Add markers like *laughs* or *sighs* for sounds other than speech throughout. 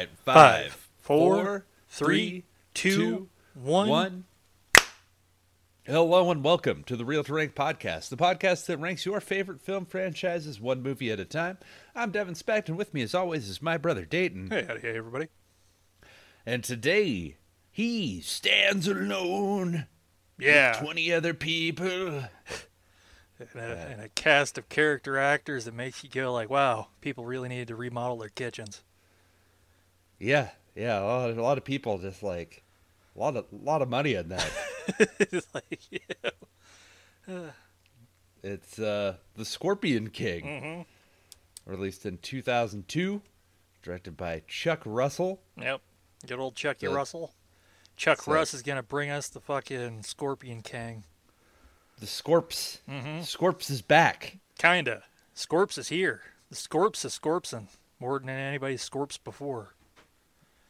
right, Five, five, four, four, three, two, one. one. Hello and welcome to the Real to Rank podcast, the podcast that ranks your favorite film franchises one movie at a time. I'm Devin Specht, and with me, as always, is my brother Dayton. Hey, howdy, hey, everybody. And today, he stands alone Yeah, with 20 other people. and a, and a cast of character actors that makes you go like, "Wow, people really needed to remodel their kitchens." Yeah, yeah, a lot, a lot of people just like, a lot of, lot of money in that. *laughs* It's like, yeah. *sighs* It's uh, The Scorpion King, Mhm. released in 2002, directed by Chuck Russell. Yep, good old Chucky The- Russell. Chuck So- Russ is gonna bring us the fucking Scorpion King. The Scorps. Mm-hmm. Scorps is back. Kinda. Scorps is here. The Scorps is Scorpsin more than anybody's Scorps before.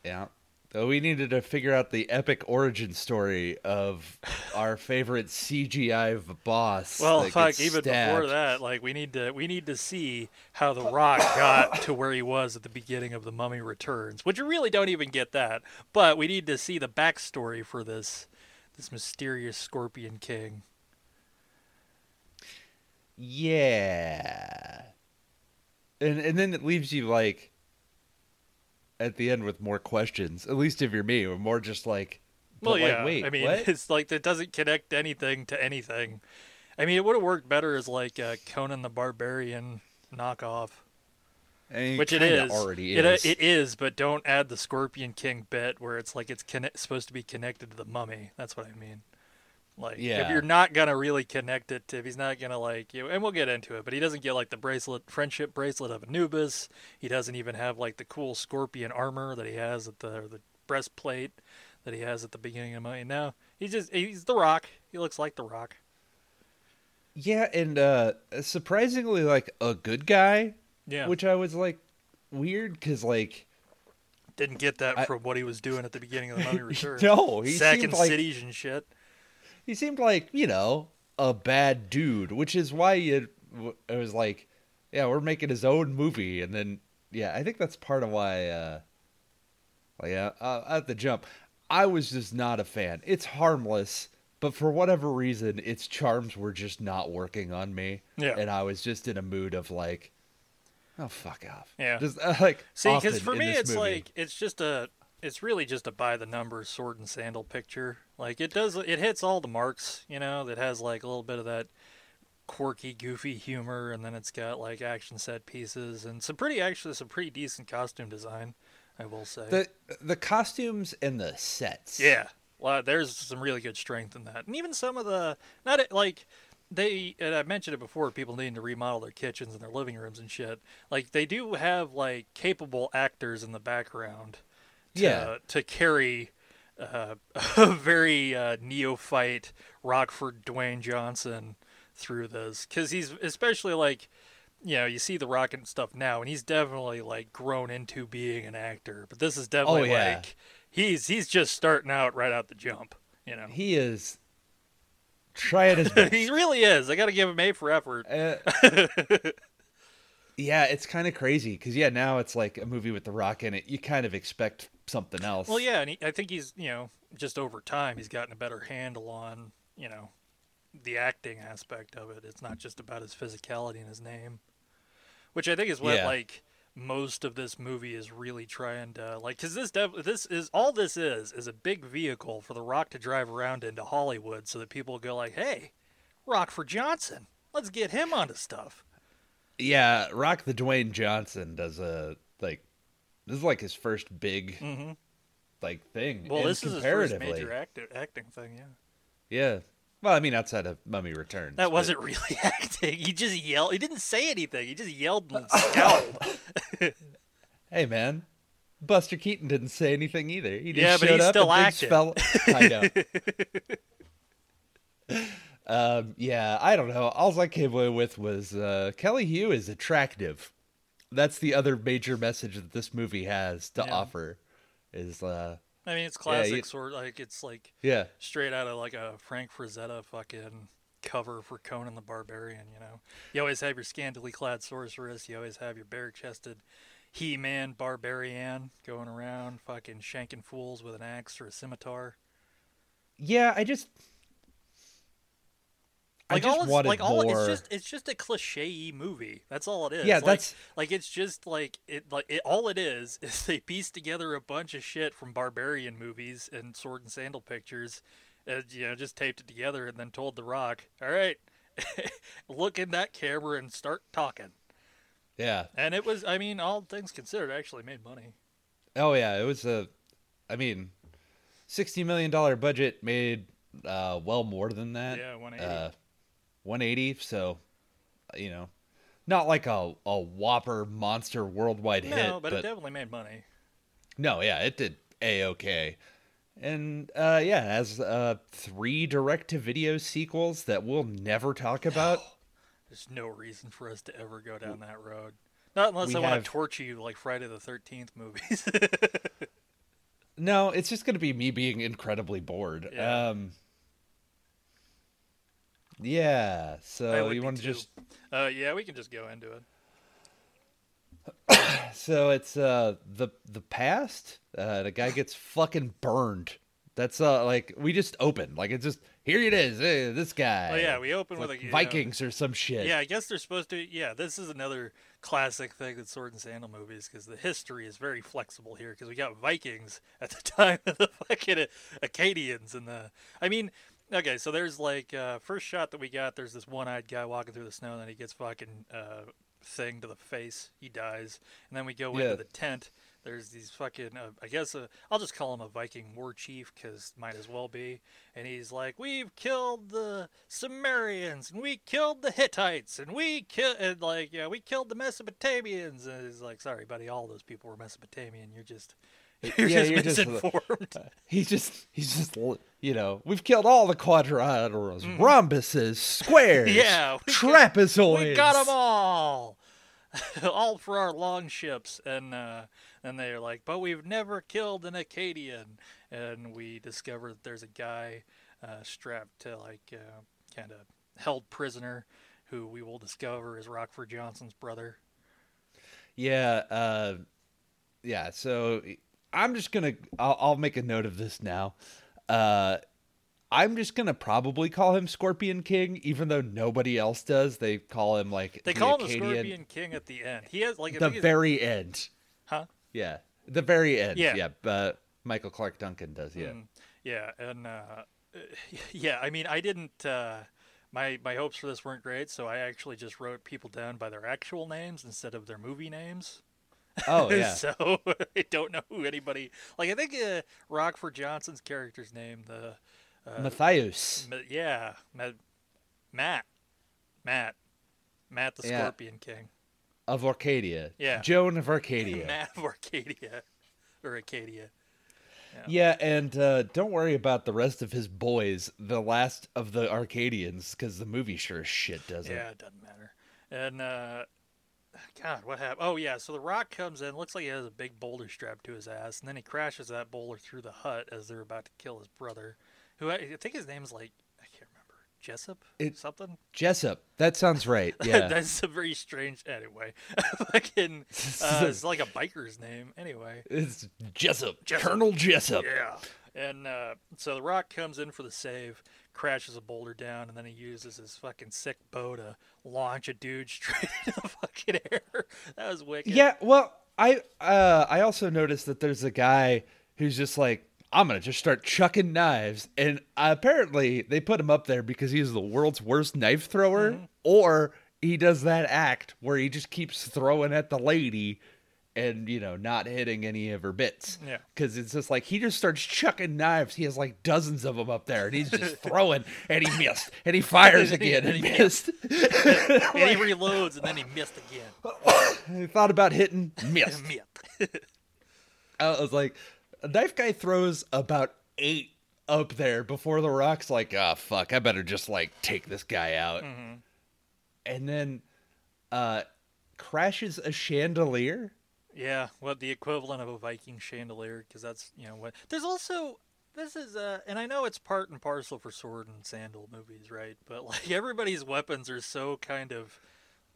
Yeah. So we needed to figure out the epic origin story of our favorite CGI boss. Well, fuck. Even stabbed. before that, like we need to we need to see how the Rock got to where he was at the beginning of the Mummy Returns, which you really don't even get that. But we need to see the backstory for this this mysterious Scorpion King. Yeah. And and then it leaves you like at the end with more questions. At least if you're me, or more just like Well, but, like, yeah. wait, I mean, what? *laughs* it's like it doesn't connect anything to anything. I mean, it would have worked better as like uh, Conan the Barbarian knockoff. I mean, Which it is already It, uh, is. it is, but don't add the Scorpion King bit where it's like it's conne- supposed to be connected to the mummy. That's what I mean. Like, if you're not gonna really connect it, to, if he's not gonna like you, and we'll get into it, but he doesn't get like the bracelet, friendship bracelet of Anubis. He doesn't even have like the cool Scorpion armor that he has at the the breastplate that he has at the beginning of the movie. No, he's just he's the Rock. He looks like the Rock. Yeah, and uh surprisingly like a good guy, Yeah, which I was like weird cuz like didn't get that I- from what he was doing at the beginning of the Mummy *laughs* Returns. no, he sacking like cities and shit. He seemed like, you know, a bad dude, which is why you it was like yeah, we're making his own movie and then yeah, I think that's part of why uh like yeah, uh, at the jump I was just not a fan. It's harmless, but for whatever reason its charms were just not working on me. Yeah. And I was just in a mood of like oh fuck off. Yeah. Just uh, like See, because for me, it's movie. like it's just a, it's really just a by the numbers sword and sandal picture. Like it does, it hits all the marks. You know, that has like a little bit of that quirky, goofy humor, and then it's got like action set pieces and some pretty, actually, some pretty decent costume design. I will say. the the costumes and the sets. Yeah, well, there's some really good strength in that, and even some of the not like they. And I mentioned it before. People needing to remodel their kitchens and their living rooms and shit. Like they do have like capable actors in the background. To, Yeah. To carry. Uh, *laughs* a very uh, neophyte Rockford Dwayne Johnson through this because he's especially like you know you see the rock and stuff now and he's definitely like grown into being an actor but this is definitely Oh, yeah. like he's he's just starting out right out the jump you know He is trying his *laughs* best. he really is i gotta give him a for effort Uh, *laughs* yeah, it's kind of crazy because yeah, now it's like a movie with The Rock in it. You kind of expect something else. well yeah and he, i think he's you know just over time he's gotten a better handle on you know the acting aspect of it it's not just about his physicality and his name which i think is what Yeah. like most of this movie is really trying to like because this def- this is all this is is a big vehicle for the rock to drive around into hollywood so that people go like hey rock for johnson let's get him onto stuff Yeah, Rock the Dwayne Johnson does a like this is like his first big hmm like thing. well and this is his first major act- acting thing yeah Yeah. Well, I mean, outside of Mummy Returns. That but- wasn't really *laughs* acting. He just yelled. He didn't say anything. He just yelled and *laughs* scowled. Hey, man. Buster Keaton didn't say anything either. He just Yeah, but showed he up still and acted. things Fell... I know. *laughs* um, yeah, I don't know. All I came away with was uh, Kelly Hu is attractive. That's the other major message that this movie has to Yeah. offer. Is uh, I mean, it's classic you- sort. Like it's like yeah, straight out of like a Frank Frazetta fucking cover for Conan the Barbarian. You know, you always have your scantily clad sorceress. You always have your bare chested He-Man barbarian going around fucking shanking fools with an axe or a scimitar. Yeah, I just I Like just all it's, wanted like all more. it's just it's just a cliche movie. That's all it is. Yeah, like, that's- like it's just like it like it, all it is *laughs* is they piece together a bunch of shit from barbarian movies and sword and sandal pictures, and you know just taped it together and then told The Rock, all right, *laughs* look in that camera and start talking. yeah. And it was, I mean, all things considered, actually made money. Oh yeah, it was a. I mean, sixty million dollar budget made uh, well more than that. Yeah, 180. Uh, One eighty. So, you know, not like a a whopper monster worldwide No, hit, but, but it definitely made money. no, yeah, it did a okay. And uh, yeah, has uh, three direct to video sequels that we'll never talk about. There's no reason for us to ever go down that road. Not unless We I want to torture you like Friday the 13th movies. *laughs* No, it's just going to be me being incredibly bored. Yeah. Um, yeah. So you want to just Uh, yeah, we can just go into it. *coughs* so it's uh the the past. Uh, the guy gets fucking burned. That's uh like we just opened like it's just here it is. Hey, this guy. Oh yeah, we open with like a you know- Vikings or some shit. Yeah, I guess they're supposed to. Yeah, this is another classic thing with sword and sandal movies because the history is very flexible here because we got Vikings at the *laughs* time of the fucking Akkadians and the. I mean, okay, so there's like uh, first shot that we got. There's this one-eyed guy walking through the snow, and then he gets fucking uh, thing to the face. He dies, and then we go Yeah. into the tent. There's these fucking, uh, I guess, uh, I'll just call him a Viking war chief because might as well be. And he's like, "We've killed the Sumerians, and we killed the Hittites, and we killed, and like, yeah, we killed the Mesopotamians." And he's like, "Sorry, buddy, all those people were Mesopotamian. You're just, you're Yeah, *laughs* just you're just- misinformed." He's just he's just you know we've killed all the quadrilaterals, rhombuses, squares. *laughs* Yeah, we got- trapezoids. we got them all, *laughs* all for our long ships. And uh, and they're like, "But we've never killed an Akkadian." And we discover that there's a guy uh, strapped to like uh, kind of held prisoner, who we will discover is Rockford Johnson's brother. Yeah, uh, yeah. So I'm just gonna. I'll, I'll make a note of this now. Uh, I'm just gonna probably call him Scorpion King, even though nobody else does. They call him like They the call him the Scorpion King at the end. He has like the very end. huh? Yeah, the very end. Yeah. yeah. But Michael Clarke Duncan does. Yeah. Mm, yeah, and uh, *laughs* yeah, I mean, I didn't. Uh, my my hopes for this weren't great, so I actually just wrote people down by their actual names instead of their movie names. Oh *laughs* yeah. so *laughs* I don't know who anybody like. I think uh, Rockford Johnson's character's name, the uh, Mathayus. Ma- yeah, Ma- Matt, Matt, Matt the Yeah. Scorpion King, of Arcadia. Yeah. Joan of *laughs* Arcadia. Matt of Arcadia, or Acadia. Yeah, and uh, don't worry about the rest of his boys, the last of the Arcadians, because the movie sure as shit doesn't. Yeah, it doesn't matter. And uh God, what happened? Oh yeah, so the rock comes in, looks like he has a big boulder strapped to his ass, and then he crashes that boulder through the hut as they're about to kill his brother, who I, I think his name's like I can't remember, Jessup, It- something. Jessup. That sounds right. *laughs* Yeah. That's a very strange. Anyway, *laughs* fucking, *laughs* uh, it's like a biker's name. Anyway, it's Jessup. Jessup. Colonel Jessup. yeah. And uh, so the rock comes in for the save, crashes a boulder down, and then he uses his fucking sick bow to launch a dude *laughs* straight into the fucking air. That was wicked. Yeah, well, I uh, I also noticed that there's a guy who's just like, I'm gonna just start chucking knives, and apparently they put him up there because he's the world's worst knife thrower, Mm-hmm. or he does that act where he just keeps throwing at the lady. And you know, not hitting any of her bits. Yeah. because it's just like he just starts chucking knives. He has like dozens of them up there, and he's just *laughs* throwing, and he missed, and he fires again, and he missed. *laughs* and he reloads, and then he missed again. *laughs* he thought about hitting, missed. I was like, a knife guy throws about eight up there before the rock's like, ah, fuck, I better just like take this guy out. And then uh crashes a chandelier. Yeah, well, the equivalent of a Viking chandelier, because that's you know what. There's also this is uh, and I know it's part and parcel for sword and sandal movies, right? But like *laughs* everybody's weapons are so kind of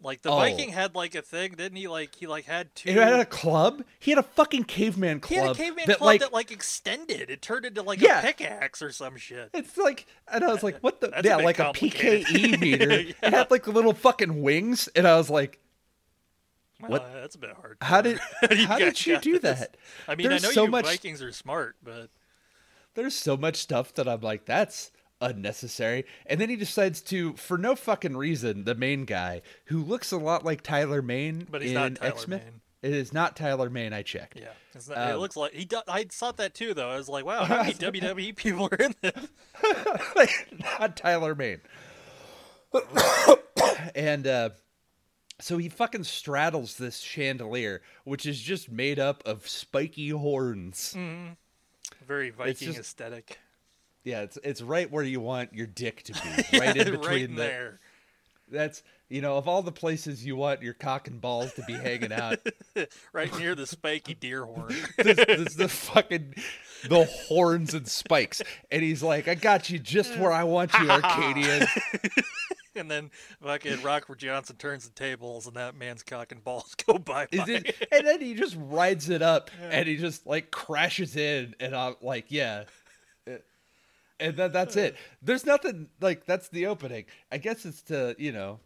Like the Oh. Viking had like a thing, didn't he? Like he like had two. He had a club. He had a fucking caveman he had club a caveman that club like that like extended. It turned into like Yeah. a pickaxe or some shit. It's like, and I was like, *laughs* what the? That's a yeah, bit like a. PKE meter. Yeah. *laughs* It had like little fucking wings, and I was like, Well, What- that's a bit hard. how did *laughs* you how did you do this? that? I mean, There's I know so you much- Vikings are smart, but There's so much stuff that I'm like, that's unnecessary. And then he decides to, for no fucking reason, the main guy who looks a lot like Tyler Mane But he's not Tyler X-Men. Mane. It is not Tyler Mane. I checked. yeah, not, it Um, looks like he. Do, I thought that too, though. I was like, wow, how many *laughs* WWE people are in this? *laughs* not Tyler Mane. *coughs* and uh, so he fucking straddles this chandelier, which is just made up of spiky horns. Mm-hmm. Very Viking just- aesthetic. Yeah, it's it's right where you want your dick to be, *laughs* right in between right the. there. That's you know of all the places you want your cock and balls to be hanging out. *laughs* right near the spiky deer horn. *laughs* this, this the fucking the horns and spikes, and he's like, "I got you just where I want you, Arcadian." *laughs* and then fucking Rockford Johnson turns the tables, and that man's cock and balls *laughs* go by. Is and then he just rides it up, and he just like crashes in, and I'm like, "Yeah." And then that's it. *sighs* There's nothing like that's the opening. I guess it's to you know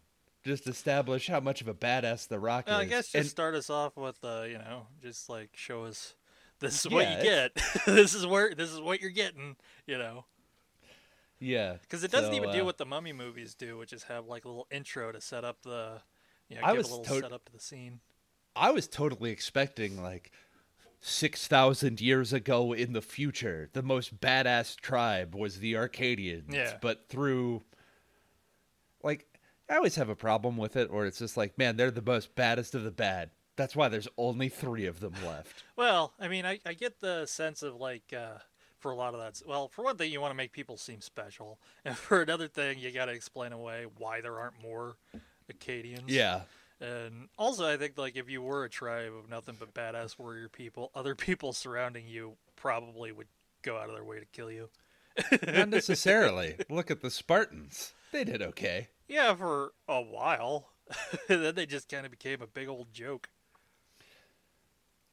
just establish how much of a badass the Rock Well, I guess just And- start us off with, uh, you know, just like show us this is what you get. *laughs* this is where this is what you're getting. You know, yeah, because it doesn't so, even uh, do what the Mummy movies do, which is have like a little intro to set up the, you know, I give was a little tot- setup to the scene. I was totally expecting like six thousand years ago in the future, the most badass tribe was the Arcadians. Yeah. But through like I always have a problem with it where it's just like, man, they're the most baddest of the bad. That's why there's only three of them left. Well, I mean, I, I get the sense of like, uh, for a lot of that. Well, for one thing, you want to make people seem special, *laughs* and for another thing, you got to explain away why there aren't more Akkadians. Yeah. And also, I think like if you were a tribe of nothing but badass warrior people, *laughs* other people surrounding you probably would go out of their way to kill you. *laughs* Not necessarily. Look at the Spartans. They did okay. Yeah, for a while. then they just kind of became a big old joke.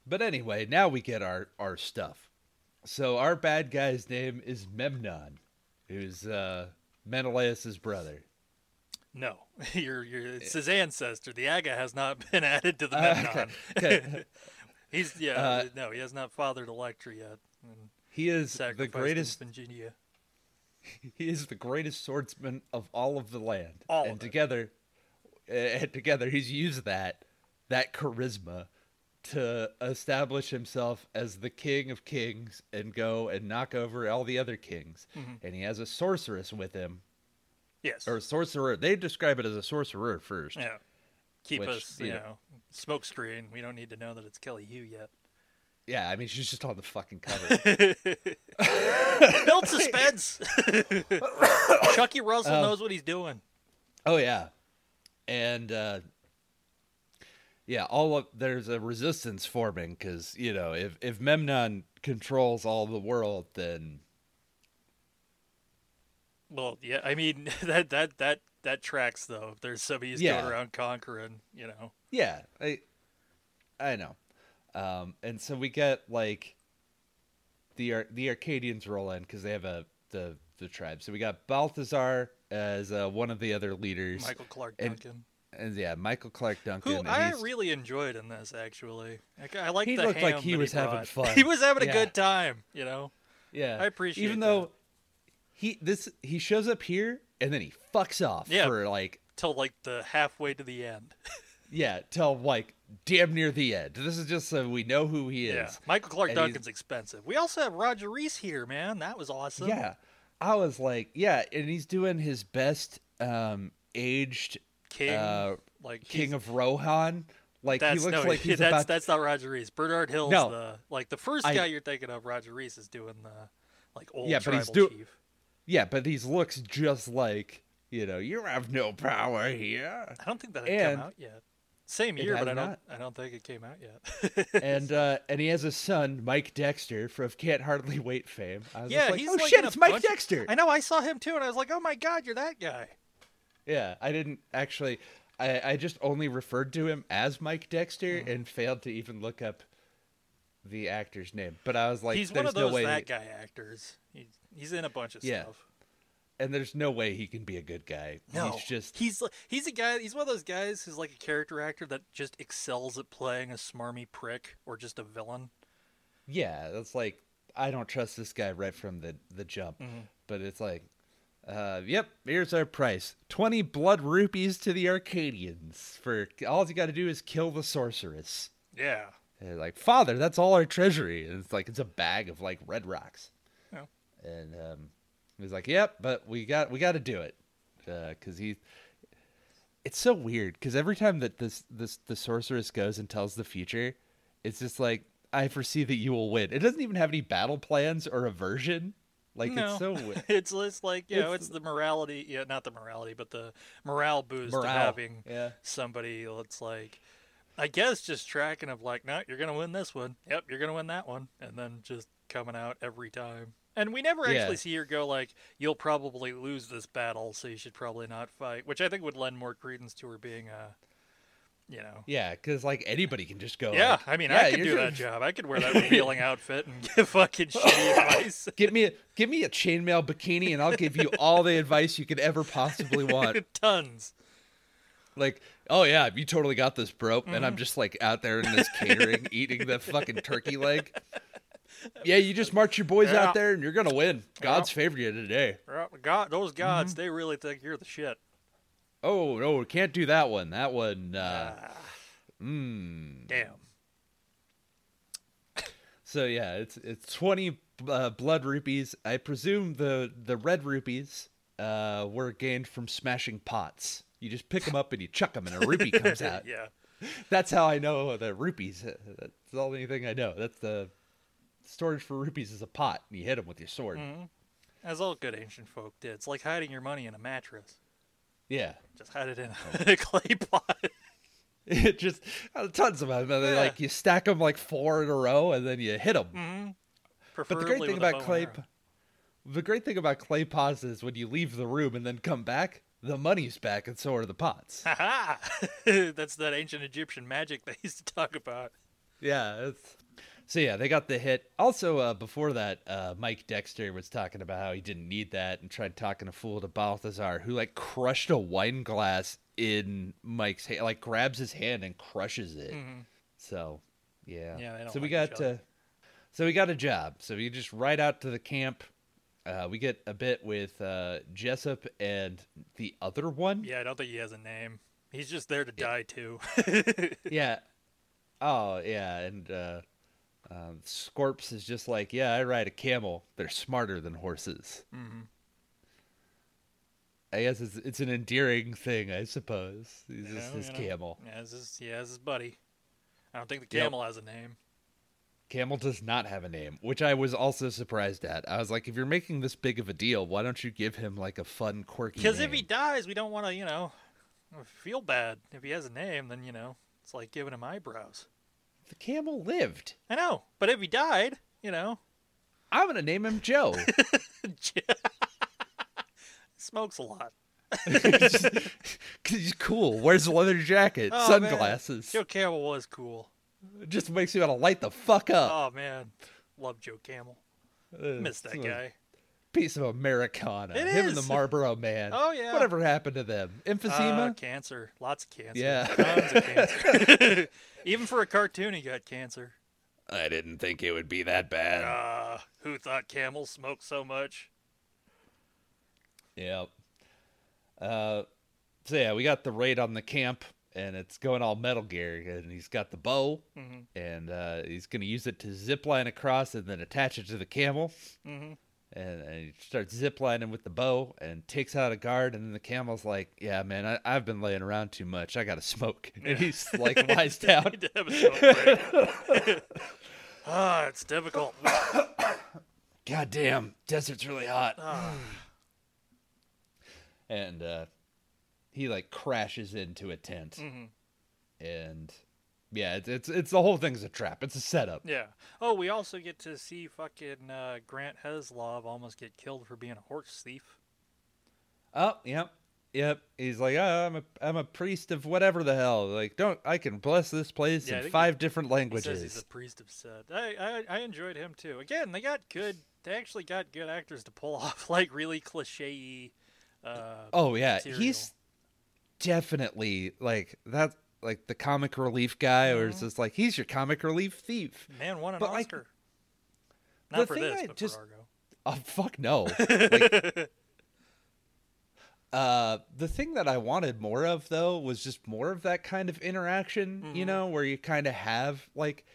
But anyway, now we get our our stuff. So our bad guy's name is Memnon, who's uh Menelaus's brother. No, *laughs* you're, you're, it's his ancestor. The Aga has not been *laughs* added to the Uh, Memnon. *laughs* okay, okay. He's yeah, Uh, no, he has not fathered Electra yet. He is the greatest in Virginia. he is the greatest swordsman of all of the land. All and together uh, and together he's used that that charisma to establish himself as the king of kings and go and knock over all the other kings. Mhm. And he has a sorceress with him Yes. or sorcerer. They describe it as a sorcerer first. yeah. Keep Which, us, you you know- know, smoke. We don't need to know that it's Kelly Hu yet. Yeah, I mean she's just on the fucking cover. *laughs* Build suspense. *laughs* Chucky Russell Um, knows what he's doing. Oh yeah, and uh, yeah, all of there's a resistance forming because you know if if Memnon controls all the world, then Well, yeah, I mean *laughs* that that that that tracks though. If there's somebody who's Yeah. going around conquering, you know. yeah, I I know, um, and so we get like the Ar- the Arcadians roll in because they have a the the tribe. So we got Balthazar as uh, one of the other leaders, Michael Clarke Duncan, and yeah, Michael Clarke Duncan. who I really enjoyed in this actually. Like, I like He looked like he was having fun. *laughs* He was having a good time, you know. Yeah, I appreciate Even that. though he this he shows up here and then he fucks off Yeah. for like Till like the halfway to the end. *laughs* yeah till like damn near the end. This is just so we know who he is. Yeah, Michael Clarke And Duncan's expensive. We also have Roger Rees here, man. That was awesome. Yeah, I was like, yeah, and he's doing his best um aged King, uh, like King of Rohan. Like he looks no, like *laughs* he's that's about. that's not Roger Rees. Bernard Hill's No. the like the first I- guy you're thinking of. Roger Rees is doing the like old Yeah, but he's do- chief. Yeah, but he looks just like you know. You have no power here. I don't think that had and- come out yet. Same year, but I don't. not. I don't think it came out yet. *laughs* and uh, and he has a son, Mike Dexter, from Can't Hardly Wait fame. I was yeah, like, he's oh like shit, it's Mike Dexter. I know. I saw him too, and I was like, "Oh my god, you're that guy." Yeah, I didn't actually. I, I just only referred to him as Mike Dexter Mm-hmm. and failed to even look up the actor's name. But I was like, he's there's one of no those way, that guy actors. He, he's in a bunch of Yeah. stuff. and there's no way he can be a good guy. No, he's just he's he's a guy. He's one of those guys who's like a character actor that just excels at playing a smarmy prick or just a villain. yeah. That's like I don't trust this guy right from the the jump. Mm-hmm. But it's like, uh, yep. Here's our price: twenty blood rupees to the Arcadians for all you got to do is kill the sorceress. Yeah, And like, Father, that's all our treasury. And it's like it's a bag of like red rocks. Yeah. And um, he's like, Yep, but we got we got to do it Uh because he. It's so weird because every time that this this the sorceress goes and tells the future, it's just like I foresee that you will win. It doesn't even have any battle plans or aversion. Like no, it's so *laughs* wi- it's just like you know, It's- it's the morality. Yeah, not the morality, but the morale boost Morale, of having yeah. somebody that's like, I guess, just tracking of like, no, you're gonna win this one. Yep, you're gonna win that one, and then just coming out every time. And we never Yeah. actually see her go like, you'll probably lose this battle, so you should probably not fight. Which I think would lend more credence to her being a, you know. yeah, because like anybody can just go. Yeah, like, I mean, "Yeah, I could do gonna- that job. I could wear that *laughs* revealing outfit and give fucking shitty *laughs* advice. Give me a give me a chainmail bikini and I'll give you all the advice you could ever possibly want. *laughs* Tons. Like, oh yeah, you totally got this, bro. And Mm-hmm. I'm just like out there in this catering, eating the fucking turkey leg. Yeah, you just march your boys Yeah. out there and you're gonna win. God's favored you today. God, those gods, Mm-hmm. they really think you're the shit. Oh no, we can't do that one. That one. Uh, Ah, mm. damn. *laughs* So yeah, it's it's twenty uh, blood rupees. I presume the the red rupees uh, were gained from smashing pots. You just pick them up and you chuck them, and a rupee *laughs* comes out. yeah. That's how I know the rupees. That's the only thing I know. That's the storage for rupees is a pot, and you hit them with your sword. Mm. As all good ancient folk did. It's like hiding your money in a mattress. Yeah, Just had it in a *laughs* clay pot. *laughs* it just uh, tons of them. And then, Yeah. Like you stack them like four in a row, and then you hit them. mm-hmm. But the great thing about clay, the great thing about clay pots is when you leave the room and then come back, the money's back, and so are the pots. Ha *laughs* That's that ancient Egyptian magic they used to talk about. yeah, it's so yeah, they got the hit. Also, uh, before that, uh, Mike Dexter was talking about how he didn't need that and tried talking a fool to Balthazar, who like crushed a wine glass in Mike's hand, like grabs his hand and crushes it. So, yeah, Mm-hmm. Yeah, so we like got, uh, so we got a job. So we just ride out to the camp. Uh, we get a bit with uh, Jessup and the other one. Yeah, I don't think he has a name. He's just there to die too. *laughs* yeah. Oh, yeah, and uh, um, Scorps is just like, yeah, I ride a camel. They're smarter than horses. mm-hmm. I guess it's, it's an endearing thing, I suppose. He's just his you know. camel. Yeah, it's his, his buddy. I don't think the Yep. camel has a name. Camel does not have a name, which I was also surprised at. I was like, if you're making this big of a deal, why don't you give him like a fun, quirky Because if he dies, we don't want to, you know, feel bad. If he has a name, then, you know, it's like giving him eyebrows. The camel lived. I know. But if he died, you know, I'm gonna name him Joe. *laughs* *laughs* smokes a lot. *laughs* He's cool. Wears a leather jacket, Oh, man. sunglasses. Joe Camel was cool. It Just makes you want to light the fuck up. Oh, man. Love Joe Camel. Uh, Miss that guy. Piece of Americana. It Him and the Marlboro Man. Oh, yeah. Whatever happened to them? Emphysema. Uh, cancer. Lots of cancer. Yeah. Tons of cancer. *laughs* Even for a cartoon, he got cancer. I didn't think it would be that bad. Uh, who thought camels smoked so much? Yep. Uh, so yeah, we got the raid on the camp, and it's going all Metal Gear, and he's got the bow, Mhm. and uh, he's gonna use it to zip line across and then attach it to the camel. Mm-hmm. And, and he starts ziplining with the bow and takes out a guard, and then the camel's like, "Yeah, man, I, I've been laying around too much. I gotta smoke." And he's *laughs* like, lies down. He did smoke break. *laughs* ah, it's difficult. *coughs* God damn, desert's really hot. Ah, and uh, he like crashes into a tent, mhm. and yeah, it's, it's it's the whole thing's a trap. It's a setup. Yeah. Oh, we also get to see fucking uh, Grant Heslov almost get killed for being a horse thief. Oh, yep, Yep. He's like, oh, I'm a I'm a priest of whatever the hell. Like, don't I can bless this place Yeah, I in think five different He languages. says he's a priest of Set. I, I I enjoyed him too. Again, they got good. They actually got good actors to pull *laughs* off like really cliche. Uh, oh yeah, material. he's definitely like that. Like the comic relief guy, or Mm-hmm. it's just like he's your comic relief thief. man won an but, like, Oscar. the Not for this, I but just- for Argo. Oh fuck no. *laughs* Like, uh, the thing that I wanted more of though was just more of that kind of interaction, Mm-hmm. you know, where you kind of have like,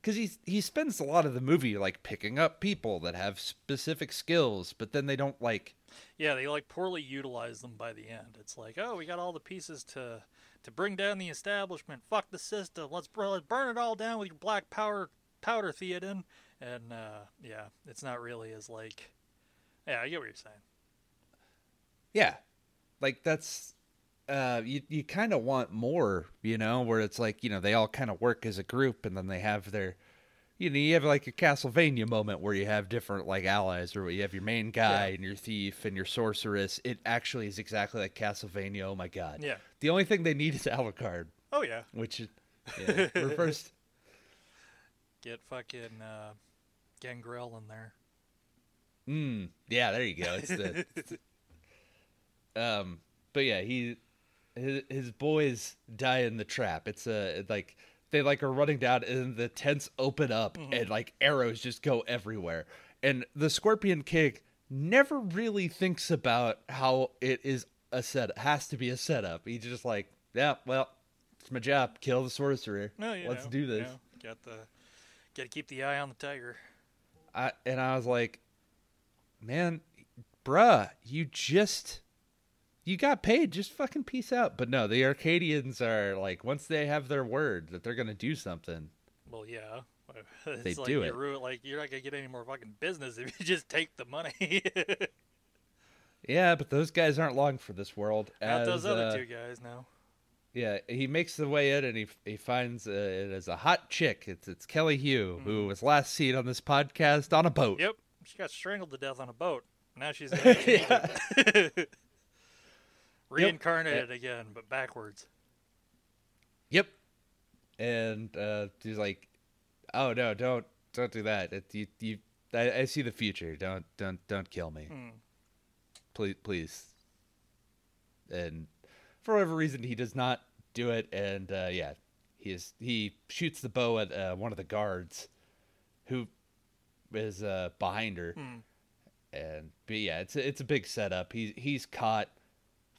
because he he spends a lot of the movie like picking up people that have specific skills, but then they don't like. Yeah, they like poorly utilize them by the end. It's like, oh, we got all the pieces to to bring down the establishment. Fuck the system. Let's, let's burn it all down with your black power powder theoden. And uh, yeah, it's not really as like. Yeah, I get what you're saying. Yeah, like that's. Uh, you you kind of want more, you know, where it's like you know they all kind of work as a group, and then they have their, you know, you have like a Castlevania moment where you have different like allies, or you have your main guy Yeah. and your thief and your sorceress. It actually is exactly like Castlevania. Oh my god! Yeah. The only thing they need is Alucard, Oh yeah, which yeah, reversed. *laughs* get fucking uh, Gangrel in there. Mm, yeah, there you go. It's the, *laughs* um, but yeah, he, his, his boys die in the trap. It's a like they like are running down and the tents open up mm-hmm. and like arrows just go everywhere. And the Scorpion King never really thinks about how it is a set has to be a setup. He's just like, yeah, well, it's my job. Kill the sorcerer. Oh, no, Let's know, do this. you know, got the got to keep the eye on the tiger. I and I was like, man, bruh, you just you got paid, just fucking peace out. But no, the Arcadians are like once they have their word that they're gonna do something. Well, yeah. *laughs* It's They like do it. ruin- like you're not gonna get any more fucking business if you *laughs* just take the money. *laughs* Yeah, but those guys aren't long for this world. Not as, those other uh, two guys now. Yeah, he makes the way in and he he finds uh, it as a hot chick. It's it's Kelly Hu who was last seen on this podcast on a boat. Mm-hmm. Yep, she got strangled to death on a boat. Now she's in reincarnated again, but backwards. Yep. And uh, he's like, "Oh no, don't don't do that. It, you you I, I see the future. Don't don't don't kill me, Hmm. please please." And for whatever reason, he does not do it. And uh, yeah, he is he shoots the bow at uh, one of the guards, who is uh, behind her. Hmm. And but yeah, it's a, it's a big setup. He's he's caught.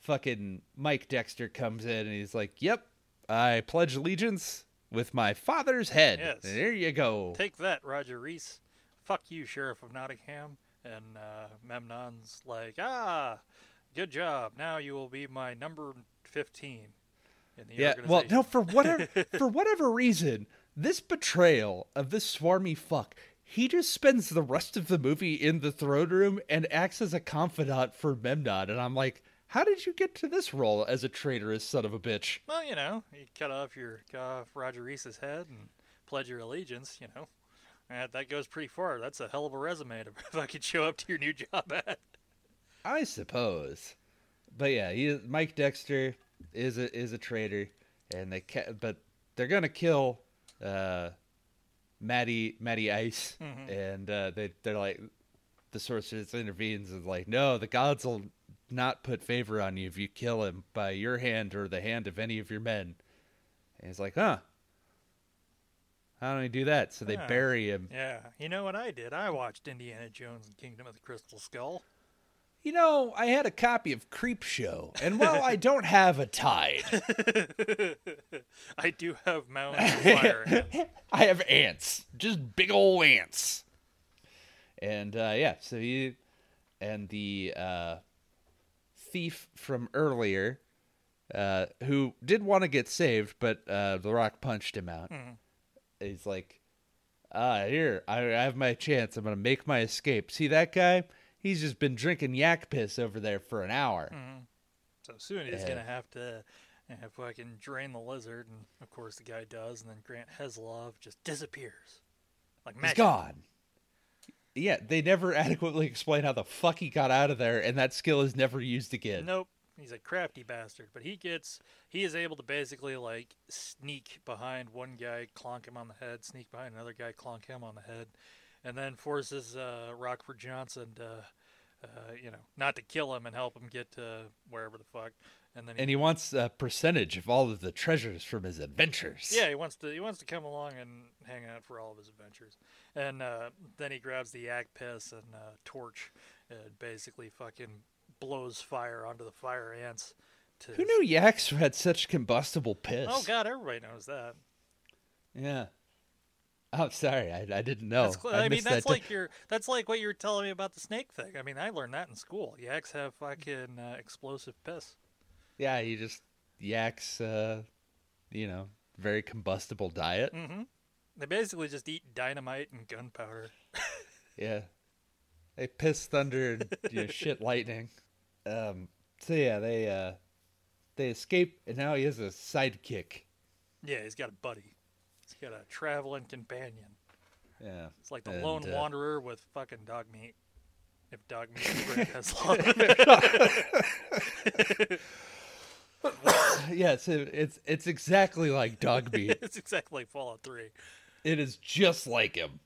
Fucking Mike Dexter comes in and he's like, "Yep, I pledge allegiance with my father's head. Yes. There you go." Take that, Roger Rees. Fuck you, Sheriff of Nottingham. And uh, Memnon's like, ah, good job. Now you will be my number 15 in the yeah. Well, no, for whatever *laughs* for whatever reason, this betrayal of this swarmy fuck, he just spends the rest of the movie in the throne room and acts as a confidant for Memnon, and I'm like, how did you get to this role as a traitorous son of a bitch? Well, you know, you cut off your cut off Roger Rees's head and pledge your allegiance. You know, and that goes pretty far. That's a hell of a resume to *laughs* fucking show up to your new job at. I suppose, but yeah, he Mike Dexter is a is a traitor, and they ca- but they're gonna kill uh, Maddie Maddie Ice, Mhm. and uh, they they're like the sorceress intervenes and like, no, the gods will not put favor on you if you kill him by your hand or the hand of any of your men. And he's like, huh. How do I do that? So they Huh. bury him. Yeah, you know what I did? I watched Indiana Jones and Kingdom of the Crystal Skull. You know, I had a copy of Creep Show, and while I don't have a tide, *laughs* I do have mounds of fire. *laughs* I have ants, just big old ants. And uh, yeah, so he and the uh, thief from earlier, uh, who did want to get saved, but uh, the Rock punched him out. He's like, "Ah, here, I, I have my chance. I'm gonna make my escape." See that guy? He's just been drinking yak piss over there for an hour. So soon he's Yeah. gonna have to uh, fucking drain the lizard, and of course the guy does, and then Grant Heslov just disappears like He's magic. gone. Yeah, they never *laughs* adequately explain how the fuck he got out of there, and that skill is never used again. Nope. he's a crafty bastard, but he gets he is able to basically like sneak behind one guy, clonk him on the head, sneak behind another guy, clonk him on the head, and then forces uh, Rockford Johnson to, uh, you know, not to kill him and help him get to wherever the fuck. And then he, And he wants a percentage of all of the treasures from his adventures. yeah, he wants to he wants to come along and hang out for all of his adventures. And uh, then he grabs the yak piss and uh, torch, and basically fucking blows fire onto the fire ants. To Who knew yaks *laughs* had such combustible piss? Oh god, everybody knows that. Yeah. Oh, sorry, I, I didn't know. That's cl- I, mean, that's that. like your that's like what you were telling me about the snake thing. I mean, I learned that in school. Yaks have fucking uh, explosive piss. yeah, he just yaks. Uh, you know, very combustible diet. hmm They basically just eat dynamite and gunpowder. *laughs* Yeah, they piss thunder and you know, shit lightning. Um. So yeah, they uh, they escape, and now he has a sidekick. Yeah, he's got a buddy. He's got a traveling companion. Yeah. It's like the And, lone uh, wanderer with fucking dog meat. If dog meat bread has *laughs* love. *laughs* yeah, it's it's it's exactly like dog meat. it's exactly Fallout 3. It is just like him.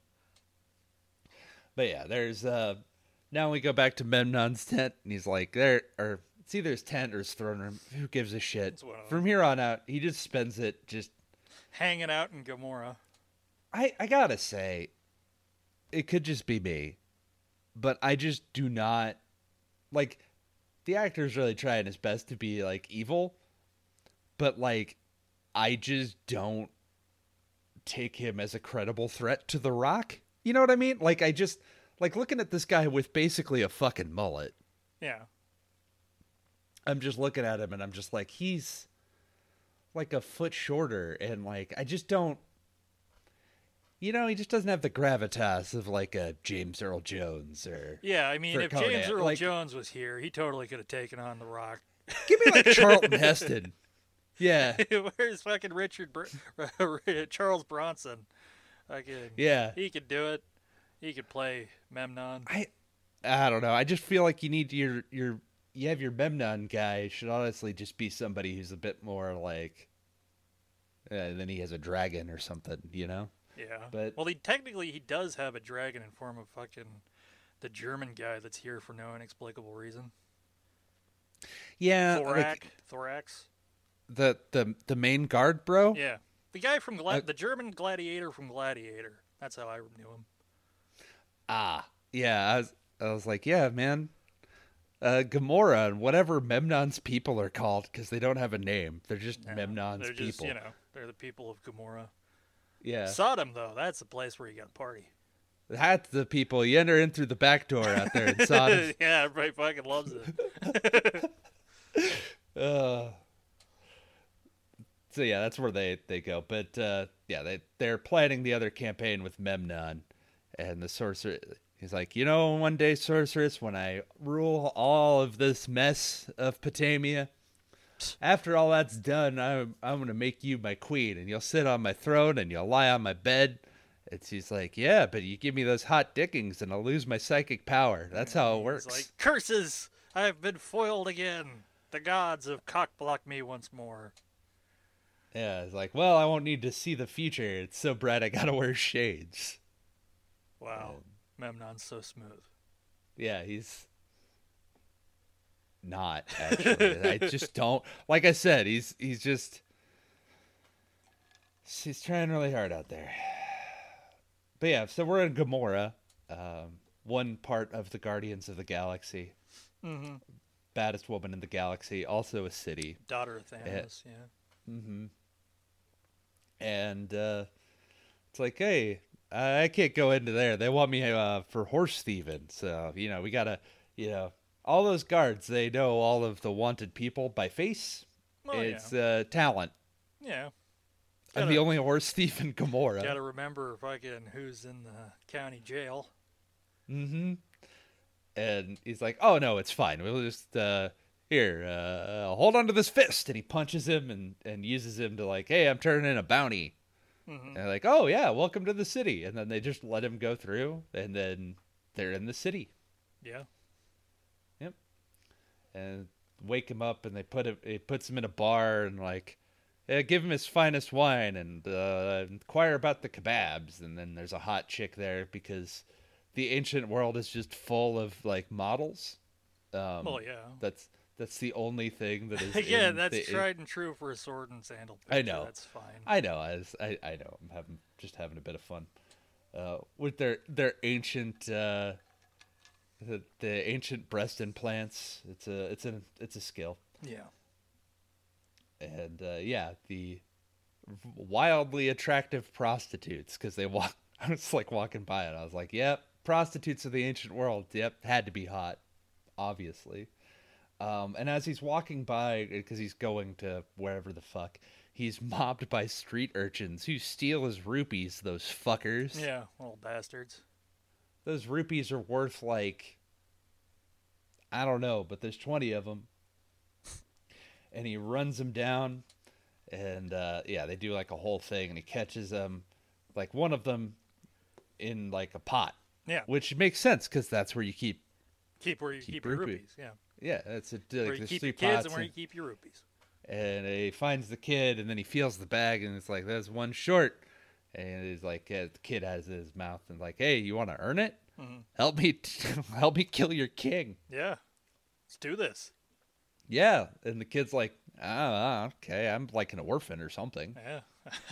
But yeah, there's uh now we go back to Memnon's tent and he's like there or it's either his tent or his throne room. Who gives a shit? It's one of them. From here on out, he just spends it just Hanging out in Gomorrah. I I gotta say, it could just be me, but I just do not like the actor's really trying his best to be like evil, but like I just don't take him as a credible threat to the Rock. You know what I mean? Like I just like looking at this guy with basically a fucking mullet. Yeah. I'm just looking at him and I'm just like he's like a foot shorter and like I just don't you know, he just doesn't have the gravitas of like a James Earl Jones or Yeah, I mean, if Conan, James Earl like- Jones was here, he totally could have taken on The Rock. give me like *laughs* Charlton Heston. Yeah. *laughs* Where's fucking Richard Br- *laughs* Charles Bronson? I Fucking, Yeah. he could do it. He could play Memnon. I I don't know. I just feel like you need your your you have your Memnon guy should honestly just be somebody who's a bit more like uh, then he has a dragon or something, you know? Yeah. But- well, he technically he does have a dragon in form of fucking the German guy that's here for no inexplicable reason. Yeah, thorax, like Thorax. The the the main guard, bro. Yeah, the guy from Gla- Uh, the German gladiator from Gladiator. That's how I knew him. Ah, yeah. I was, I was like, yeah, man. Uh, Gomorrah and whatever Memnon's people are called because they don't have a name. They're just Yeah, Memnon's they're people. just you know they're the people of Gomorrah. yeah, Sodom though, that's the place where you got to party. that's the people. You enter in through the back door out there in Sodom. *laughs* yeah, everybody fucking loves it. *laughs* uh, so yeah, that's where they they go. But uh, yeah, they they're planning the other campaign with Memnon, and the sorcerer. He's like, you know, one day, sorceress, when I rule all of this mess of Potamia, after all that's done, I'm I'm gonna make you my queen, and you'll sit on my throne, and you'll lie on my bed. And she's like, yeah, but you give me those hot dickings, and I'll lose my psychic power. That's how it He's works. like curses! I have been foiled again. The gods have cockblocked me once more. Yeah, it's like, well, I won't need to see the future. It's so bright I gotta wear shades. Wow, Memnon's so smooth. Yeah, he's not actually. *laughs* I just don't like I said, he's he's just he's trying really hard out there. But yeah, so we're in Gamora, um, one part of the Guardians of the Galaxy, hmm baddest woman in the galaxy, also a city. Daughter of Thanos. Yeah. Mm-hmm. And uh, it's like, hey, I can't go into there. They want me uh, for horse thieving. So, you know, we got to, you know, all those guards, they know all of the wanted people by face. Oh, yeah. it's uh, talent. Yeah. I'm the only horse thief in Gomorrah. Got to remember fucking who's in the county jail. Mm-hmm. And he's like, "Oh no, it's fine. We'll just uh, here, uh, hold on to this fist." And he punches him and and uses him to like, "Hey, I'm turning in a bounty." hmm And they're like, "Oh yeah, welcome to the city." And then they just let him go through, and then they're in the city. Yeah. Yep. And wake him up and they put him it puts him in a bar and like uh, give him his finest wine and uh, inquire about the kebabs and then there's a hot chick there because the ancient world is just full of like models um Well, yeah. that's that's the only thing that is *laughs* yeah, that's the, tried and true for a sword and sandal. Picture. I know. That's fine. I know. I, was- I I know. I'm having just having a bit of fun uh, with their their ancient uh, the, the ancient breast implants. It's a it's a it's a skill, Yeah. and uh, yeah, the wildly attractive prostitutes because they walk. *laughs* I was like walking by it. I was like, "Yep, prostitutes of the ancient world. Yep, had to be hot, obviously." Um, and as he's walking by, because he's going to wherever the fuck, he's *laughs* mobbed by street urchins who steal his rupees. Those fuckers. Yeah, little bastards. Those rupees are worth like, I don't know, but there's twenty of them. *laughs* And he runs them down, and uh, yeah, they do like a whole thing, and he catches them, like one of them, in like a pot, Yeah. which makes sense because that's where you keep. Keep where you Keep keep, your rupee. rupees. Yeah. Yeah, that's it. Where you keep three your kids and where and- you keep your rupees. and he finds the kid and then he feels the bag and it's like there's one short and he's like uh, the kid has in his mouth and like hey you want to earn it Mhm. help me *laughs* help me kill your king Yeah. Let's do this. yeah and the kid's like ah okay i'm like an orphan or something Yeah.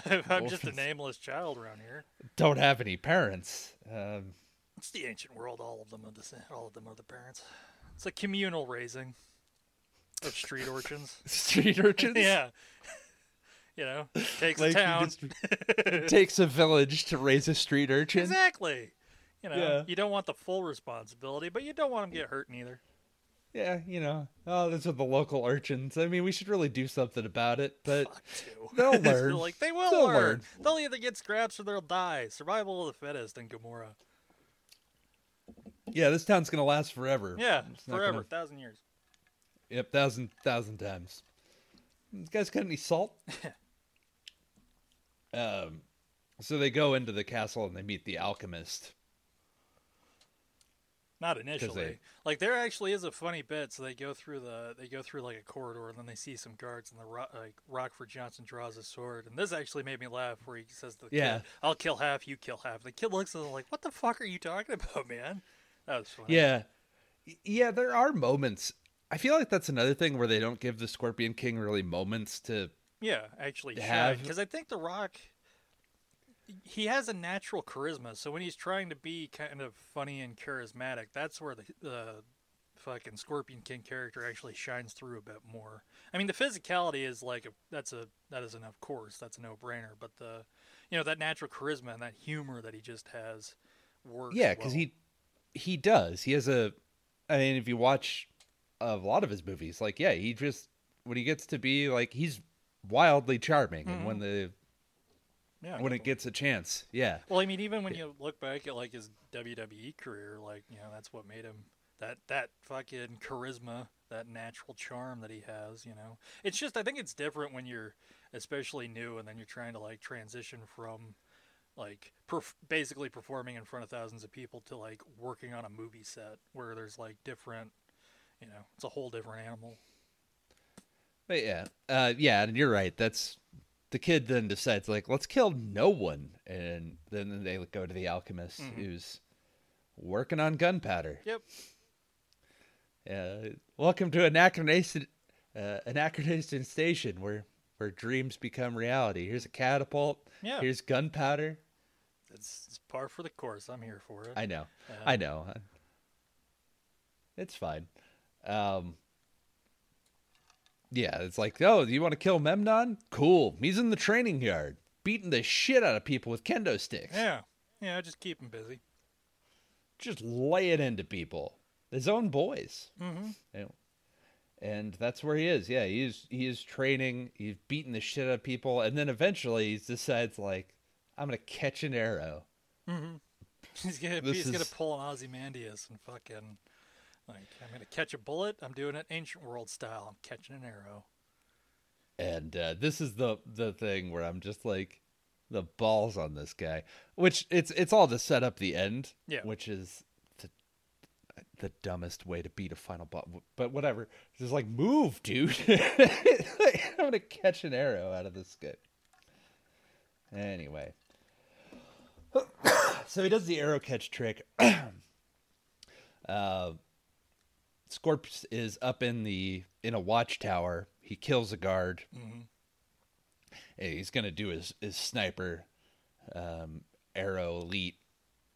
*laughs* I'm just a nameless child around here. don't have any parents um, It's the ancient world. All of them are the same. All of them are the parents. It's a communal raising of street urchins. *laughs* street urchins *laughs* yeah. You know, takes like a town. just- *laughs* takes a village to raise a street urchin Exactly. You know, Yeah. you don't want the full responsibility, but you don't want them to get hurt neither. yeah you know oh those are the local urchins i mean we should really do something about it but. They'll learn. like they will They'll learn. learn. They'll either get scraps or they'll die. Survival of the fittest in Gomorrah. Yeah this town's gonna last forever Yeah, It's forever, gonna- thousand years. Yep, thousand thousand times. You guys got any salt? *laughs* um, so they go into the castle and they meet the alchemist. Not initially. they- Like there actually is a funny bit. So they go through the they go through like a corridor and then they see some guards and the Ro- like Rockford Johnson draws a sword and this actually made me laugh where he says to the Yeah. kid, "I'll kill half, you kill half." The kid looks at him like, "What the fuck are you talking *laughs* about, man?" That was funny. Yeah, yeah. There are moments. I feel like that's another thing where they don't give the Scorpion King really moments to. Yeah, actually, Have- because I think The Rock, he has a natural charisma. So when he's trying to be kind of funny and charismatic, that's where the the fucking Scorpion King character actually shines through a bit more. I mean, the physicality is like a that's a that is an of course that's a no brainer, but the you know that natural charisma and that humor that he just has works. Yeah, because well. he he does. He has a. I mean, if you watch a lot of his movies, like yeah, he just when he gets to be like he's wildly charming, and when mm-hmm. the yeah, when it gets a chance, yeah. Well, I mean, even when you look back at like his WWE career, like you know, that's what made him that that fucking charisma, that natural charm that he has. You know, it's just I think it's different when you're especially new and then you're trying to like transition from like perf- basically performing in front of thousands of people to like working on a movie set where there's like different, you know, it's a whole different animal. But yeah, uh, yeah, and you're right. That's the kid then decides like let's kill no one, and then they go to the alchemist who's working on gunpowder. Yep. Uh, welcome to anachronistic, uh, anachronistic station where where dreams become reality. Here's a catapult. Yeah. Here's gunpowder. It's, it's par for the course. I'm here for it. I know. Yeah. I know. It's fine. Um, yeah, it's like, oh, do you want to kill Memnon? Cool. He's in the training yard, beating the shit out of people with kendo sticks. yeah. Yeah. Just keep him busy. Just lay it into people. His own boys. Mm-hmm. Know, and that's where he is. Yeah, he's he is training. He's beating the shit out of people, and then eventually he decides like, I'm gonna catch an arrow. *laughs* He's gonna he's gonna pull an Ozymandias and fucking like I'm gonna catch a bullet. I'm doing it ancient world style. I'm catching an arrow. And uh, this is the the thing where I'm just like, the balls on this guy. Which it's it's all to set up the end. Yeah. Which is, to, the dumbest way to beat a final boss. But whatever. Just like move, dude. *laughs* like, I'm gonna catch an arrow out of this guy. Anyway, *coughs* so he does the arrow catch trick. *coughs* uh, Scorps is up in the in a watchtower. He kills a guard. Mm-hmm. And he's gonna do his his sniper um, arrow elite.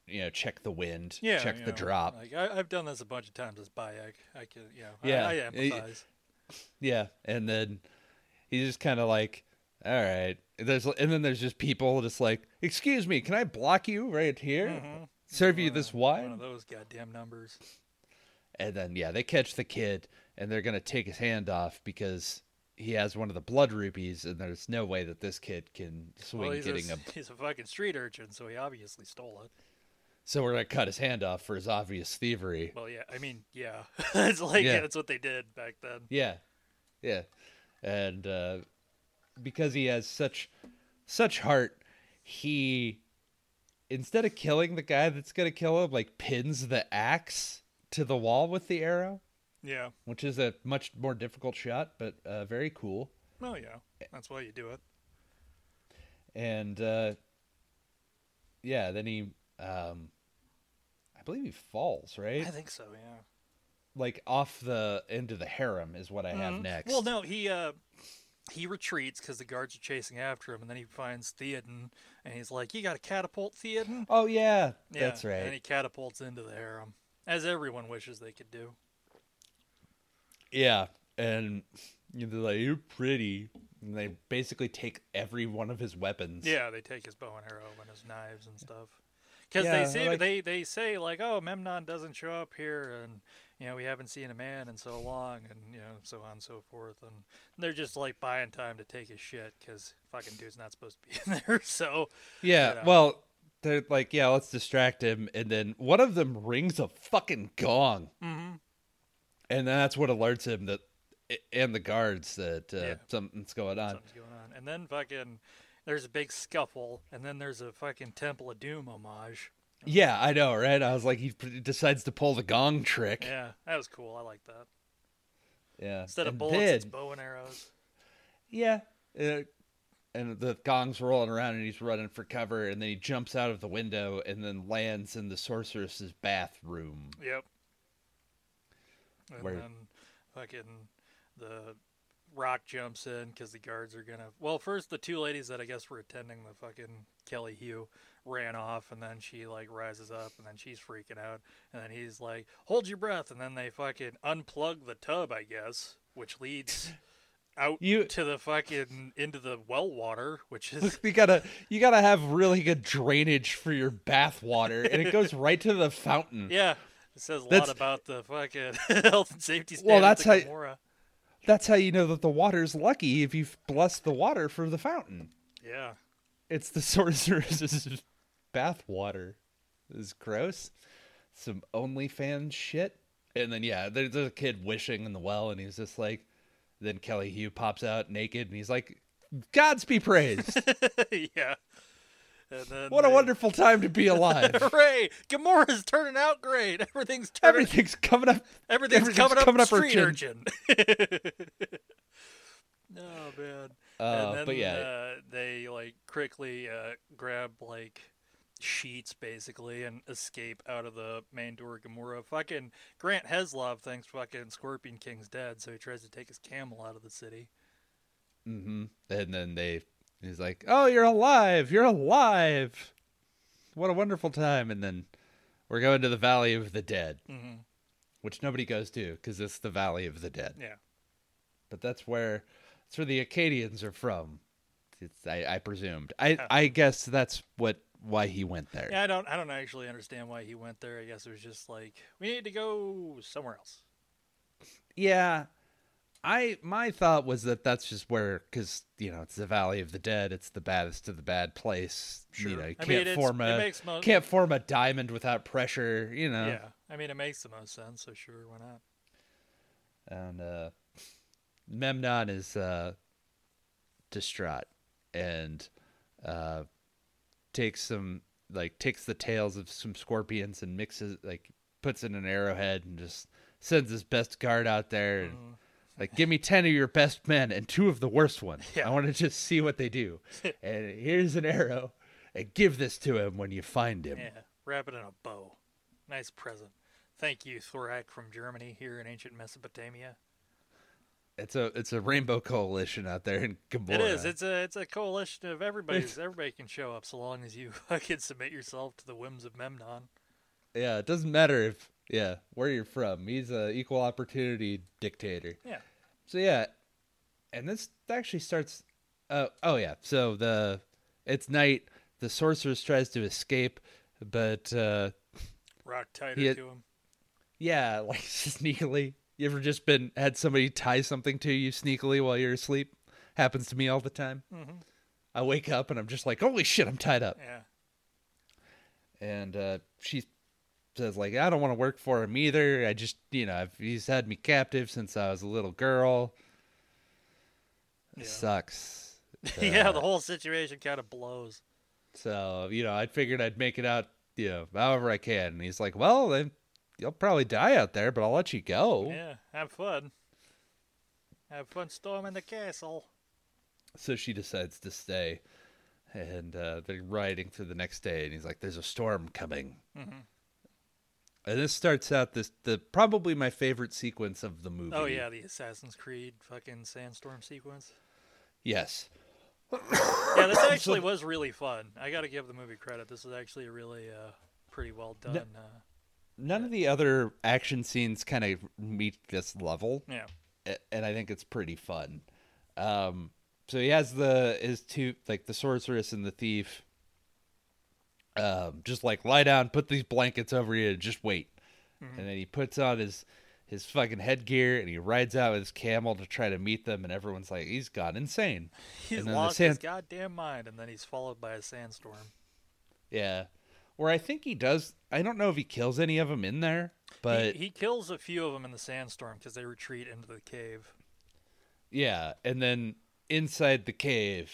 You know, check the wind, Yeah, check the know, drop. Like I, I've done this a bunch of times as Bayek. I can, you know, Yeah. I, I empathize. Yeah, and then he's just kind of like, all right. There's and then there's just people just like, excuse me, can I block you right here? Mhm. Serve you this wine? One of those goddamn numbers. And then yeah, they catch the kid and they're gonna take his hand off because he has one of the blood rupees, and there's no way that this kid can swing Well, getting a, a. *laughs* he's a fucking street urchin, so he obviously stole it. So we're gonna cut his hand off for his obvious thievery. Well, yeah, I mean, yeah, *laughs* it's like Yeah. that's what they did back then. Yeah, yeah, and uh, because he has such such heart, he instead of killing the guy that's gonna kill him, like pins the axe to the wall with the arrow, Yeah. which is a much more difficult shot, but uh, very cool. Oh yeah, that's why you do it. And uh, yeah, then he, um, I believe he falls right, I think so. Yeah. like off the end of the harem is what I have Mhm. next. Well, no, he uh, he retreats because the guards are chasing after him, and then he finds Theoden, and he's like, "You got to catapult Theoden." Oh yeah, Yeah, that's right. And he catapults into the harem, as everyone wishes they could do. Yeah, and you know, they're like you're pretty. And they basically take every one of his weapons. Yeah, they take his bow and arrow and his knives and stuff. Because Yeah, they say like- they they say like, oh, Memnon doesn't show up here, and you know we haven't seen a man in so long, and you know so on and so forth, and they're just like buying time to take his shit because fucking dude's not supposed to be in there. *laughs* So Yeah. You know. Well, they're like, yeah, let's distract him, and then one of them rings a fucking gong, Mhm. and that's what alerts him that, and the guards that uh, Yeah. something's going on. something's going on, and then fucking there's a big scuffle, and then there's a fucking Temple of Doom homage. Yeah, I know, right? I was like, he decides to pull the gong trick. Yeah, that was cool. I like that. Yeah. Instead of And bullets, then- it's bow and arrows. Yeah. Uh, and the gong's rolling around and he's running for cover and then he jumps out of the window and then lands in the sorceress's bathroom. Yep. And Where- then fucking the rock jumps in because the guards are gonna. Well, first the two ladies that I guess were attending the fucking Kelly Hu ran off, and then she like rises up, and then she's freaking out, and then he's like, "Hold your breath," and then they fucking unplug the tub, I guess, which leads *laughs* out You- to the fucking into the well water, which is *laughs* You gotta you gotta have really good drainage for your bath water and it goes right to the fountain. *laughs* yeah. It says a That's- lot about the fucking health and safety standards Well, that's how- Gomorrah. That's how you know that the water's lucky if you've blessed the water for the fountain. Yeah. It's the sorceress's bath water. This is gross. Some OnlyFans shit. And then yeah, there's, a kid wishing in the well, and he's just like. Then Kelly Hu pops out naked, and he's like, "Gods be praised! *laughs* yeah. And then what a wonderful time to be alive! *laughs* Hooray! Gomorrah's turning out great. Everything's turning. Everything's coming up. everything's, everything's coming up. coming up her street chin. urchin. *laughs* oh man. Uh, and then but yeah. uh, they like quickly uh, grab like sheets basically and escape out of the main door of Gomorrah. Fucking Grant Heslov thinks fucking Scorpion King's dead, so he tries to take his camel out of the city. Mm-hmm. And then they, he's like, "Oh, you're alive! You're alive! What a wonderful time!" And then we're going to the Valley of the Dead, hmm which nobody goes to because it's the Valley of the Dead. Yeah. But that's where, that's where the Akkadians are from. It's, I, I presumed. I, I guess that's what why he went there. Yeah, I don't I don't actually understand why he went there. I guess it was just like we need to go somewhere else. Yeah. I my thought was that that's just where because you know it's the Valley of the Dead. It's the baddest of the bad place. You Sure. know, you I can't mean, form a makes mo- can't form a diamond without pressure. You know. Yeah, I mean it makes the most sense. So sure, why not? and uh Memnon is uh distraught and uh takes some like takes the tails of some scorpions and mixes like puts in an arrowhead and just sends his best guard out there and Mm. like give me 10 of your best men and two of the worst ones. Yeah. I want to just see what they do. *laughs* and here's an arrow and give this to him when you find him. Yeah, wrap it in a bow. Nice present. Thank you, Thorak from Germany here in ancient Mesopotamia. It's a it's a rainbow coalition out there in Gomorrah. It is. It's a it's a coalition of everybody's. *laughs* Everybody can show up so long as you *laughs* can submit yourself to the whims of Memnon. yeah, it doesn't matter if yeah, where you're from. He's a equal opportunity dictator. Yeah. So yeah, and this actually starts. Uh, oh yeah, so the it's night. The sorceress tries to escape, but uh, Rock tighter He- to him. yeah, *laughs* like sneakily. You ever just been had somebody tie something to you sneakily while you're asleep? Happens to me all the time. Mhm. I wake up and I'm just like, holy shit, I'm tied up. Yeah. And uh, she says like, I don't want to work for him either. I just, you know, I've, he's had me captive since I was a little girl. Yeah. Sucks. *laughs* yeah, Uh, the whole situation kind of blows. So, you know, I figured I'd make it out, you know, however I can. And he's like, well, then you'll probably die out there, but I'll let you go. Yeah, have fun. Have fun storming the castle. So she decides to stay. And uh, they're riding through the next day. And he's like, there's a storm coming. Mhm. And this starts out this the probably my favorite sequence of the movie. Oh yeah, the Assassin's Creed fucking sandstorm sequence. Yes. *coughs* Yeah, this *coughs* actually was really fun. I got to give the movie credit. This is actually a really uh, pretty well done. Uh, None of the other action scenes kind of meet this level. yeah, and I think it's pretty fun. Um, so he has the his two like the sorceress and the thief. Um, just like lie down, put these blankets over you, and just wait. Mhm. And then he puts on his his fucking headgear and he rides out with his camel to try to meet them. And everyone's like, he's gone insane. he's And then the lost his goddamn mind, and then he's followed by a sandstorm. Yeah. Or I think he does. I don't know if he kills any of them in there, but he, he kills a few of them in the sandstorm because they retreat into the cave. Yeah, and then inside the cave,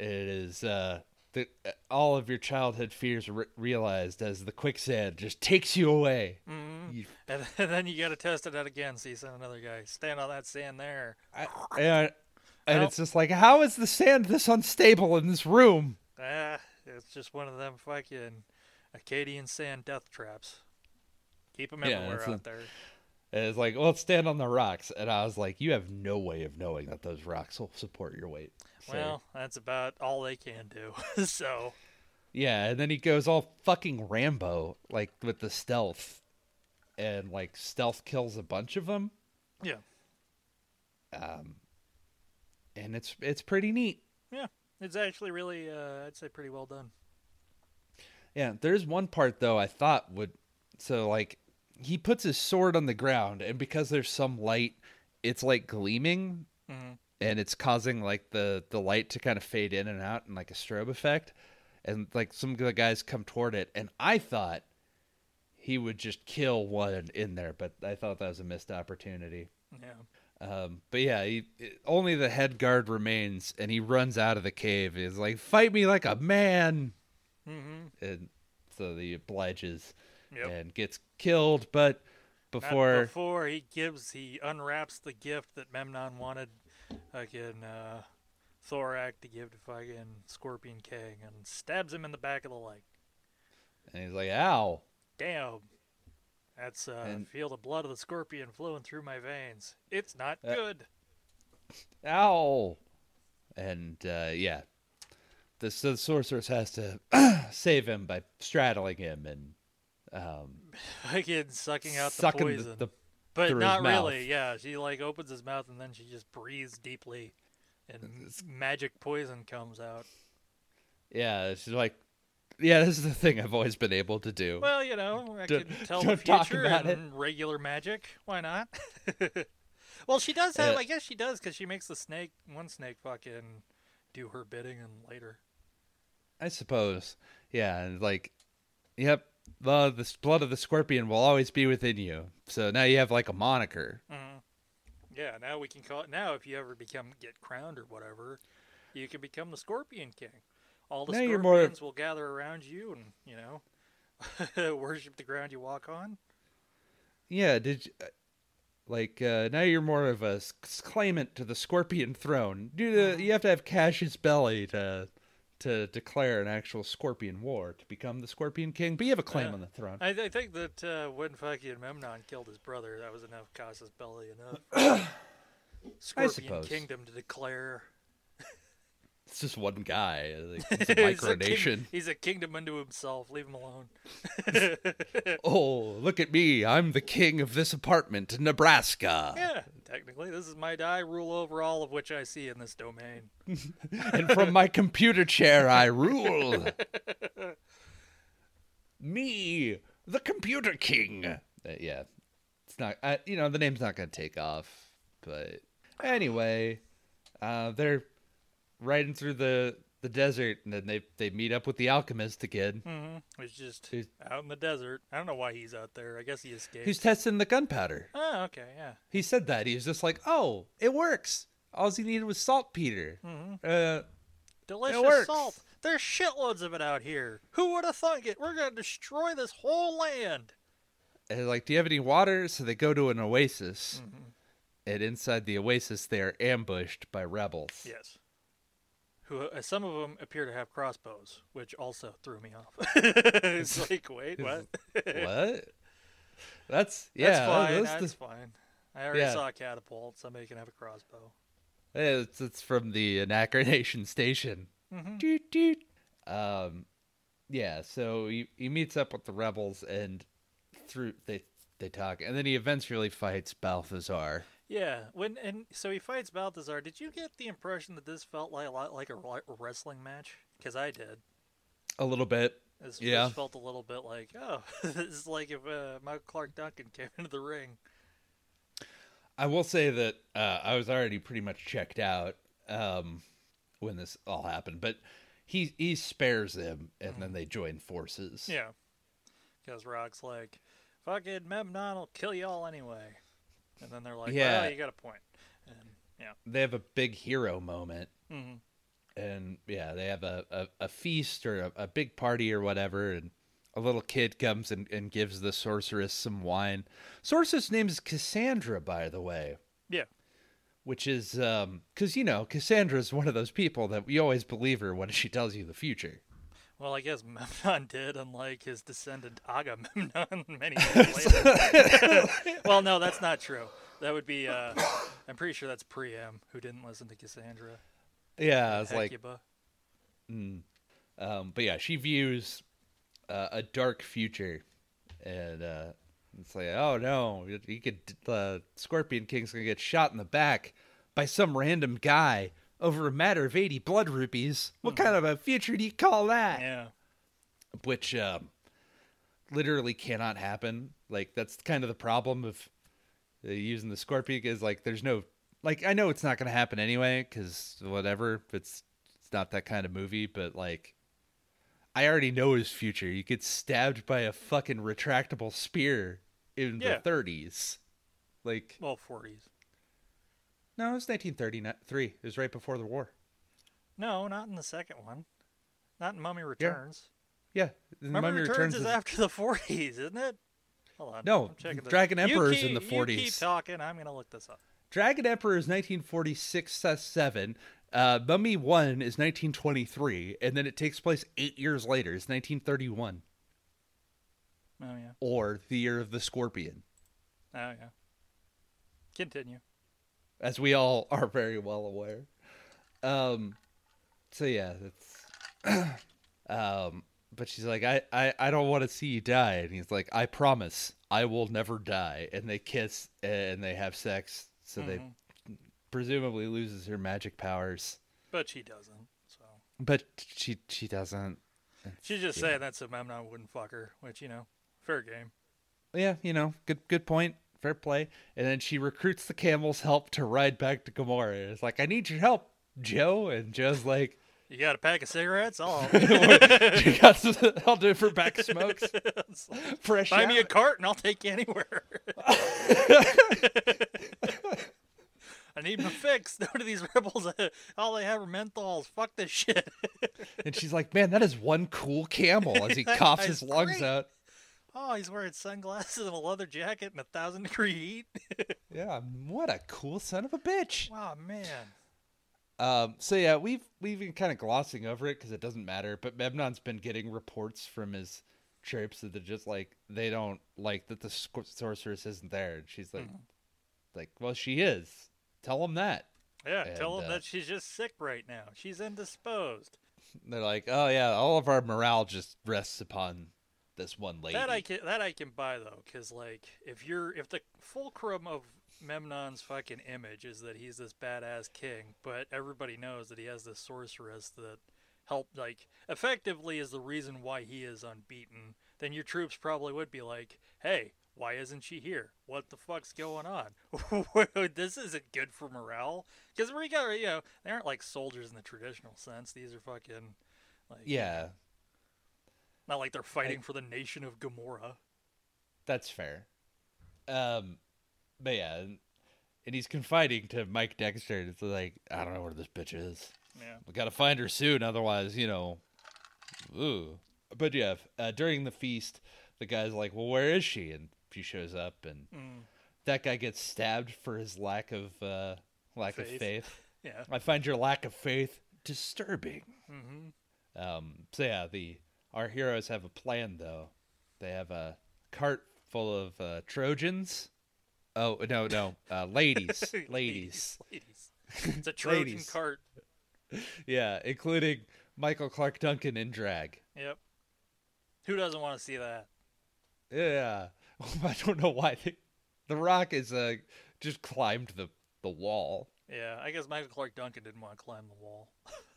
it is uh, the all of your childhood fears re- realized as the quicksand just takes you away. hmm You, *laughs* And, then you got to test it out again. So you send another guy stand on that sand there. I, and and Well- it's just like, how is the sand this unstable in this room? Ah, it's just one of them fucking Akkadian sand death traps. Keep them Yeah, everywhere it's a- out there. It's like, well, stand on the rocks. And I was like, you have no way of knowing that those rocks will support your weight. sir." Well, that's about all they can do. *laughs* so yeah, and then he goes all fucking Rambo, like with the stealth, and like stealth kills a bunch of them. yeah, um, and it's it's pretty neat. yeah, it's actually really, uh, I'd say, pretty well done. Yeah, there's one part though I thought would so like he puts his sword on the ground, and because there's some light, it's like gleaming, hmm and it's causing like the the light to kind of fade in and out and like a strobe effect, and like some of the guys come toward it, and I thought he would just kill one in there, but I thought that was a missed opportunity. Yeah, Um, but yeah, he, only the head guard remains, and he runs out of the cave. He's like, "Fight me like a man!" Hmm And so he obliges yep. and gets killed. But Not before, before he gives, he unwraps the gift that Memnon wanted, again uh, Thorak to give to fucking Scorpion King, and stabs him in the back of the leg. and he's like, "Ow!" Damn. That's uh, And- feel the blood of the scorpion flowing through my veins. It's not Uh, good. *laughs* Ow! And uh, yeah, the, the sorceress has to *clears throat* save him by straddling him and um, Fucking sucking out the poison. the, the but not really. Yeah, she like opens his mouth and then she just breathes deeply, and magic poison comes out. yeah. She's like, yeah, this is the thing I've always been able to do. Well, you know, I Don't- can tell the future about and regular magic. Why not? *laughs* well, she does have. Yeah. I guess she does because she makes the snake, one snake, fucking do her bidding, and later. I suppose. Yeah, and like, yep, the the blood of the scorpion will always be within you. So now you have like a moniker. Mhm. Yeah, now we can call it. Now, if you ever become get crowned or whatever, you can become the Scorpion King. All the Now you're more- scorpions will gather around you and you know *laughs* worship the ground you walk on. yeah, did you, uh, like uh, now you're more of a claimant to the Scorpion throne. Due to, you have to have casus belli to to declare an actual Scorpion war to become the Scorpion King, but you have a claim Yeah. on the throne. I, I think that uh, when fucking Memnon killed his brother, that was enough Casus Belli enough. *coughs* Scorpion. Kingdom to declare. It's just one guy. Like, it's a *laughs* He's a king- micronation. He's a kingdom unto himself. Leave him alone. *laughs* Oh, look at me! I'm the king of this apartment in Nebraska. Yeah, technically, this is my die. Rule over all of which I see in this domain. *laughs* and from my computer chair I rule. Me, the computer king. Uh, yeah, it's not. Uh, you know, the name's not gonna take off. But anyway, uh, they're riding through the the desert, and then they they meet up with the alchemist again, Mm-hmm. He's just Who's- out in the desert. I don't know why he's out there. I guess he escaped. who's testing the gunpowder. Oh, okay, yeah. He said that he was just like, "Oh, it works. All he needed was saltpeter." Uh, Delicious salt. There's shitloads of it out here. Who would have thunk it? We're gonna destroy this whole land. And they're like, "Do you have any water?" So they go to an oasis, and inside the oasis, they are ambushed by rebels. Yes. Who? Uh, some of them appear to have crossbows, which also threw me off. *laughs* it's *laughs* like, wait, what? what? *laughs* That's yeah. that's fine. that's That's the- fine. I already Yeah. saw a catapult. Somebody can have a crossbow. it's, it's from the Anachronation Station. Mhm. Doot, doot. Um, yeah. So he he meets up with the rebels, and through they they talk, and then he eventually fights Balthazar. Yeah, when and so he fights Balthazar. Did you get the impression that this felt like a lot like a wrestling match? Because I did. A little bit. This, Yeah. this felt a little bit like, oh, *laughs* this is like if uh, Michael Clarke Duncan came into the ring. I will say that uh, I was already pretty much checked out um, when this all happened, but he he spares them, and then they join forces. Yeah, because Rock's like, fucking Memnon will kill you all anyway, and then they're like, Yeah. well, you got a point, and yeah, They have a big hero moment, hmm and yeah, they have a, a, a feast or a, a big party or whatever, and a little kid comes and, and gives the sorceress some wine. Sorceress' name is Cassandra, by the way. yeah, Which is because you know Cassandra is one of those people that you always believe her when she tells you the future. Well, I guess *laughs* Memnon did, unlike his descendant Agamemnon *laughs* many *laughs* years later. well, no, that's not true. That would be, uh, I'm pretty sure that's Priam, who didn't listen to Cassandra. Yeah, it's like Hecuba. Um, but yeah, she views uh, a dark future, and uh, it's like, oh no, you could the Scorpion King's gonna get shot in the back by some random guy over a matter of eighty blood rupees. What kind of a future do you call that? Yeah. Which um, literally cannot happen. Like that's kind of the problem of uh, using the Scorpion is like there's no like I know it's not gonna happen anyway because whatever it's it's not that kind of movie, but like I already know his future. You get stabbed by a fucking retractable spear in Yeah. the 30s. Like Well, 40s. No, it was 1933. It was right before the war. No, not in the second one. Not in Mummy Returns. Yeah, the Mummy, Mummy Returns, Returns is, after the *laughs* 40s, isn't it? Hold on. No, Dragon Emperor's keep- in the 40s. You keep 40s. talking. I'm going to look this up. Dragon Emperor is 1946 uh, 7. Uh, Mummy 1 is 1923, and then it takes place eight years later. It's 1931, Oh, yeah. or the year of the Scorpion, Oh, yeah. Continue. As we all *laughs* are very well aware. Um, so yeah, that's. *clears throat* um, but she's like, I, I, I don't want to see you die, and he's like, I promise, I will never die. And they kiss and they have sex, so they presumably loses her magic powers, But she doesn't. So but she she doesn't. She's just Yeah. saying that so Memnon wouldn't fuck her, which, you know, fair game. Yeah, you know, good good point. Fair play. And then she recruits the camel's help to ride back to Gomorrah. It's like, I need your help, Joe. And Joe's like, You got a pack of cigarettes? I'll oh. *laughs* you got some, I'll do it for back smokes. *laughs* Fresh buy me a cart and I'll take you anywhere. *laughs* I need my fix. None of these rebels, all they have are menthols. Fuck this shit. And she's like, man, that is one cool camel as he coughs his It's lungs great. out. Oh, he's wearing sunglasses and a leather jacket in a thousand degree heat. *laughs* Yeah, what a cool son of a bitch. wow, man. Um, so yeah, we've we've been kind of glossing over it because it doesn't matter. But Memnon's been getting reports from his troops that they're just like they don't like that the sorceress isn't there, and she's like, like, well, she is. Tell him that. Yeah, And, tell him uh, that she's just sick right now. She's indisposed. *laughs* They're like, oh yeah, all of our morale just rests upon this one lady. That I can that I can buy though, because like if you're if the fulcrum of Memnon's fucking image is that he's this badass king, but everybody knows that he has this sorceress that helped like effectively is the reason why he is unbeaten, then your troops probably would be like, hey. Why isn't she here? What the fuck's going on? *laughs* this isn't good for morale. Because we got, you know, they aren't like soldiers in the traditional sense. These are fucking, like, yeah, not like they're fighting for the nation of Gomorrah. that's fair. Um, but yeah, and, and he's confiding to Mike Dexter. and It's like, I don't know where this bitch is. Yeah. We gotta find her soon, otherwise, you know. Ooh. But yeah, uh, during the feast, the guy's like, "Well, where is she?" And she shows up, and Mm. that guy gets stabbed for his lack of uh, lack of Faith. faith. *laughs* Yeah. I find your lack of faith disturbing. Mm-hmm. Um, so yeah, the our heroes have a plan though. They have a cart full of uh, Trojans. Oh no, no, uh, *laughs* ladies, ladies. ladies. It's a Trojan cart. Yeah, including Michael Clarke Duncan in drag. Yep. Who doesn't want to see that? Yeah, *laughs* I don't know why they, the Rock is uh just climbed the the wall. Yeah, I guess Michael Clarke Duncan didn't want to climb the wall. *laughs*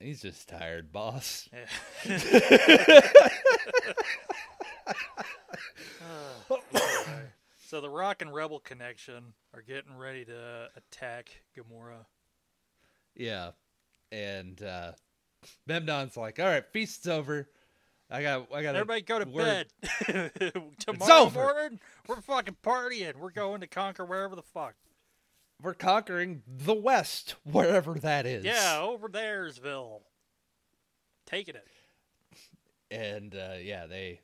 He's just tired, boss. *laughs* *laughs* So the Rock and Rebel connection are getting ready to attack Gomorrah. Yeah, and uh Memnon's like, "All right, feast's over. I got, I got. Everybody go to word- bed. *laughs* Tomorrow morning, we're fucking partying. We're going to conquer wherever the fuck. We're conquering the West, *laughs* wherever that is. Yeah, over there'sville. Taking it. and uh, yeah, they.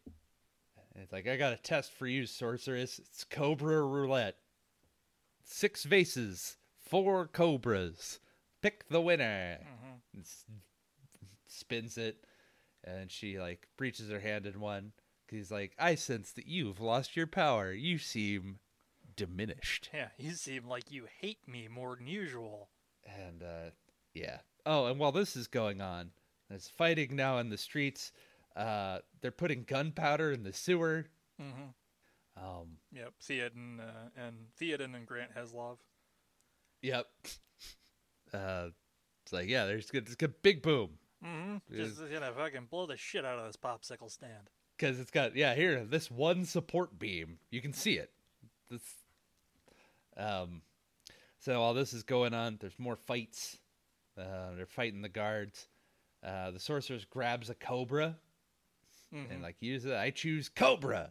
It's like I got a test for you, sorceress. It's Cobra Roulette. Six vases, four cobras. Pick the winner. Mhm. S- spins it, and she like breaches her hand in one. He's like, I sense that you've lost your power. You seem diminished. Yeah, you seem like you hate me more than usual. And uh, yeah. Oh, and while this is going on, there's fighting now in the streets. Uh, they're putting gunpowder in the sewer. Mm-hmm. Um, Yep, Theoden uh, and Theoden and Grant Heslov. yep. *laughs* Uh, it's like yeah, there's good, it's good big boom Mm-hmm. Just you know, fucking blow the shit out of this popsicle stand. because it's got yeah here this one support beam you can see it. This, um, so while this is going on, there's more fights. Uh, they're fighting the guards. Uh, the sorceress grabs a cobra Mhm. and like use it. I choose Cobra.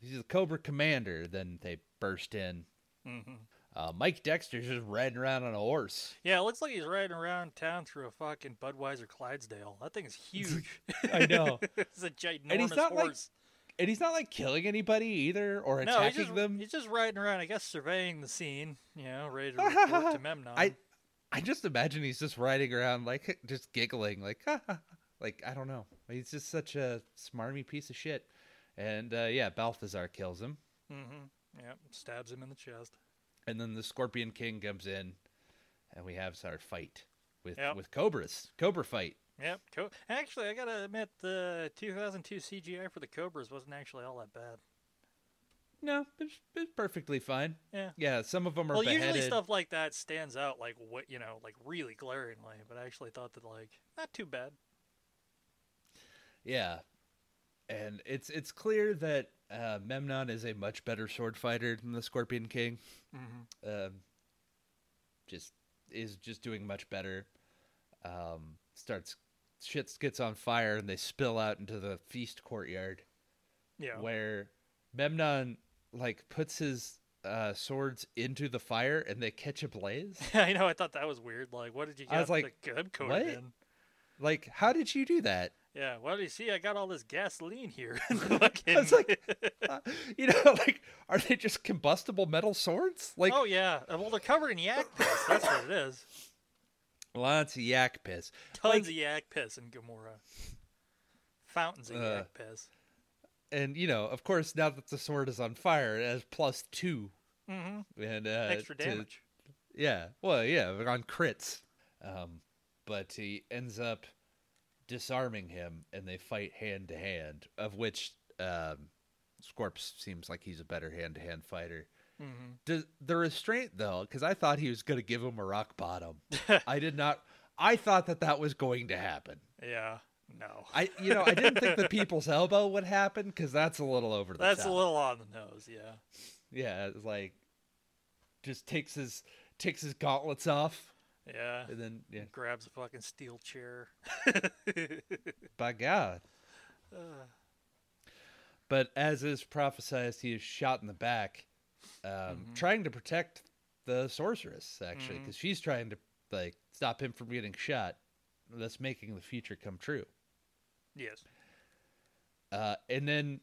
He's the Cobra commander. Then they burst in. Mm-hmm. Uh, Mike Dexter's just riding around on a horse. Yeah, it looks like he's riding around town through a fucking Budweiser Clydesdale. That thing's *laughs* huge. I know. *laughs* it's a ginormous And he's not, like, horse. And he's not like killing anybody either or no, attacking he's just them. he's just riding around. I guess surveying the scene. You know, ready to *laughs* report to Memnon. I I just imagine he's just riding around like *laughs* just giggling like *laughs* like I don't know. He's just such a smarmy piece of shit. And uh, yeah, Balthazar kills him. Mm-hmm. Yep, stabs him in the chest. And then the Scorpion King comes in and we have our fight with Yep. with cobras. Cobra fight. Yep. Co- actually, I gotta admit, the 2002 CGI for the Cobras wasn't actually all that bad. No, it's, it's perfectly fine. Yeah. Yeah, some of them are Well, beheaded. usually stuff like that stands out like what you know, like really glaringly. But I actually thought that like not too bad. Yeah, and it's it's clear that uh, Memnon is a much better sword fighter than the Scorpion King. Mm-hmm. Um, just is just doing much better. Um, starts shit gets on fire and they spill out into the feast courtyard Yeah. where Memnon like puts his uh, swords into the fire and they catch a blaze. *laughs* I know. I thought that was weird. Like, what did you get I was like, the gun coated what? in? like, how did you do that? Yeah, well, you see, I got all this gasoline here. *laughs* *laughs* Fucking- It's like, uh, you know, like, are they just combustible metal swords? Like, oh yeah, well, they're covered in yak piss. That's what it is. Lots of yak piss. Tons Like- of yak piss in Gomorrah. Fountains of Uh, yak piss. And, you know, of course, now that the sword is on fire, it has plus two. Mm-hmm. And, uh, Extra to- damage. Yeah, well, yeah, on crits. Um, but he ends up disarming him, and they fight hand to hand. Of which um, Scorps seems like he's a better hand to hand fighter. Mm-hmm. Does, the restraint, though, because I thought he was going to give him a rock bottom. *laughs* I did not. I thought that that was going to happen. Yeah. No. I, you know, I didn't think the people's elbow would happen because that's a little over the That's top. a little on the nose. Yeah. Yeah, it's like just takes his takes his gauntlets off, Yeah. and then yeah, Grabs a fucking steel chair. *laughs* by God. Uh, But as is prophesied, he is shot in the back, um, Mm-hmm. trying to protect the sorceress, actually, because she's trying to like stop him from getting shot, That's making the future come true. yes. Uh, and then,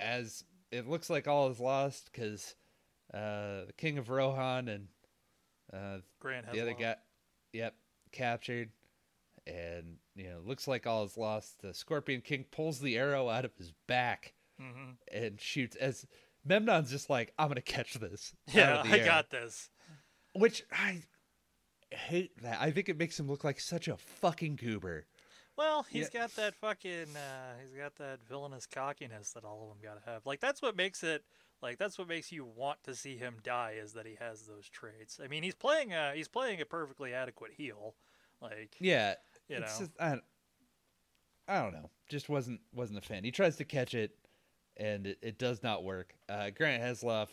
as it looks like all is lost, because uh, the King of Rohan and uh, the other guy, yep, captured, and you know, looks like all is lost. The Scorpion King pulls the arrow out of his back Mhm. and shoots as Memnon's just like, I'm gonna catch this. *laughs* Yeah, I air." got this. Which I hate that. I think it makes him look like such a fucking goober. Well, he's Yeah. got that fucking, uh, he's got that villainous cockiness that all of them gotta have. Like that's what makes it, like that's what makes you want to see him die is that he has those traits. I mean, he's playing a, he's playing a perfectly adequate heel. Like, Yeah, You it's know. just, I, I don't know. Just wasn't wasn't a fan. He tries to catch it, and it, it does not work. Uh, Grant Heslov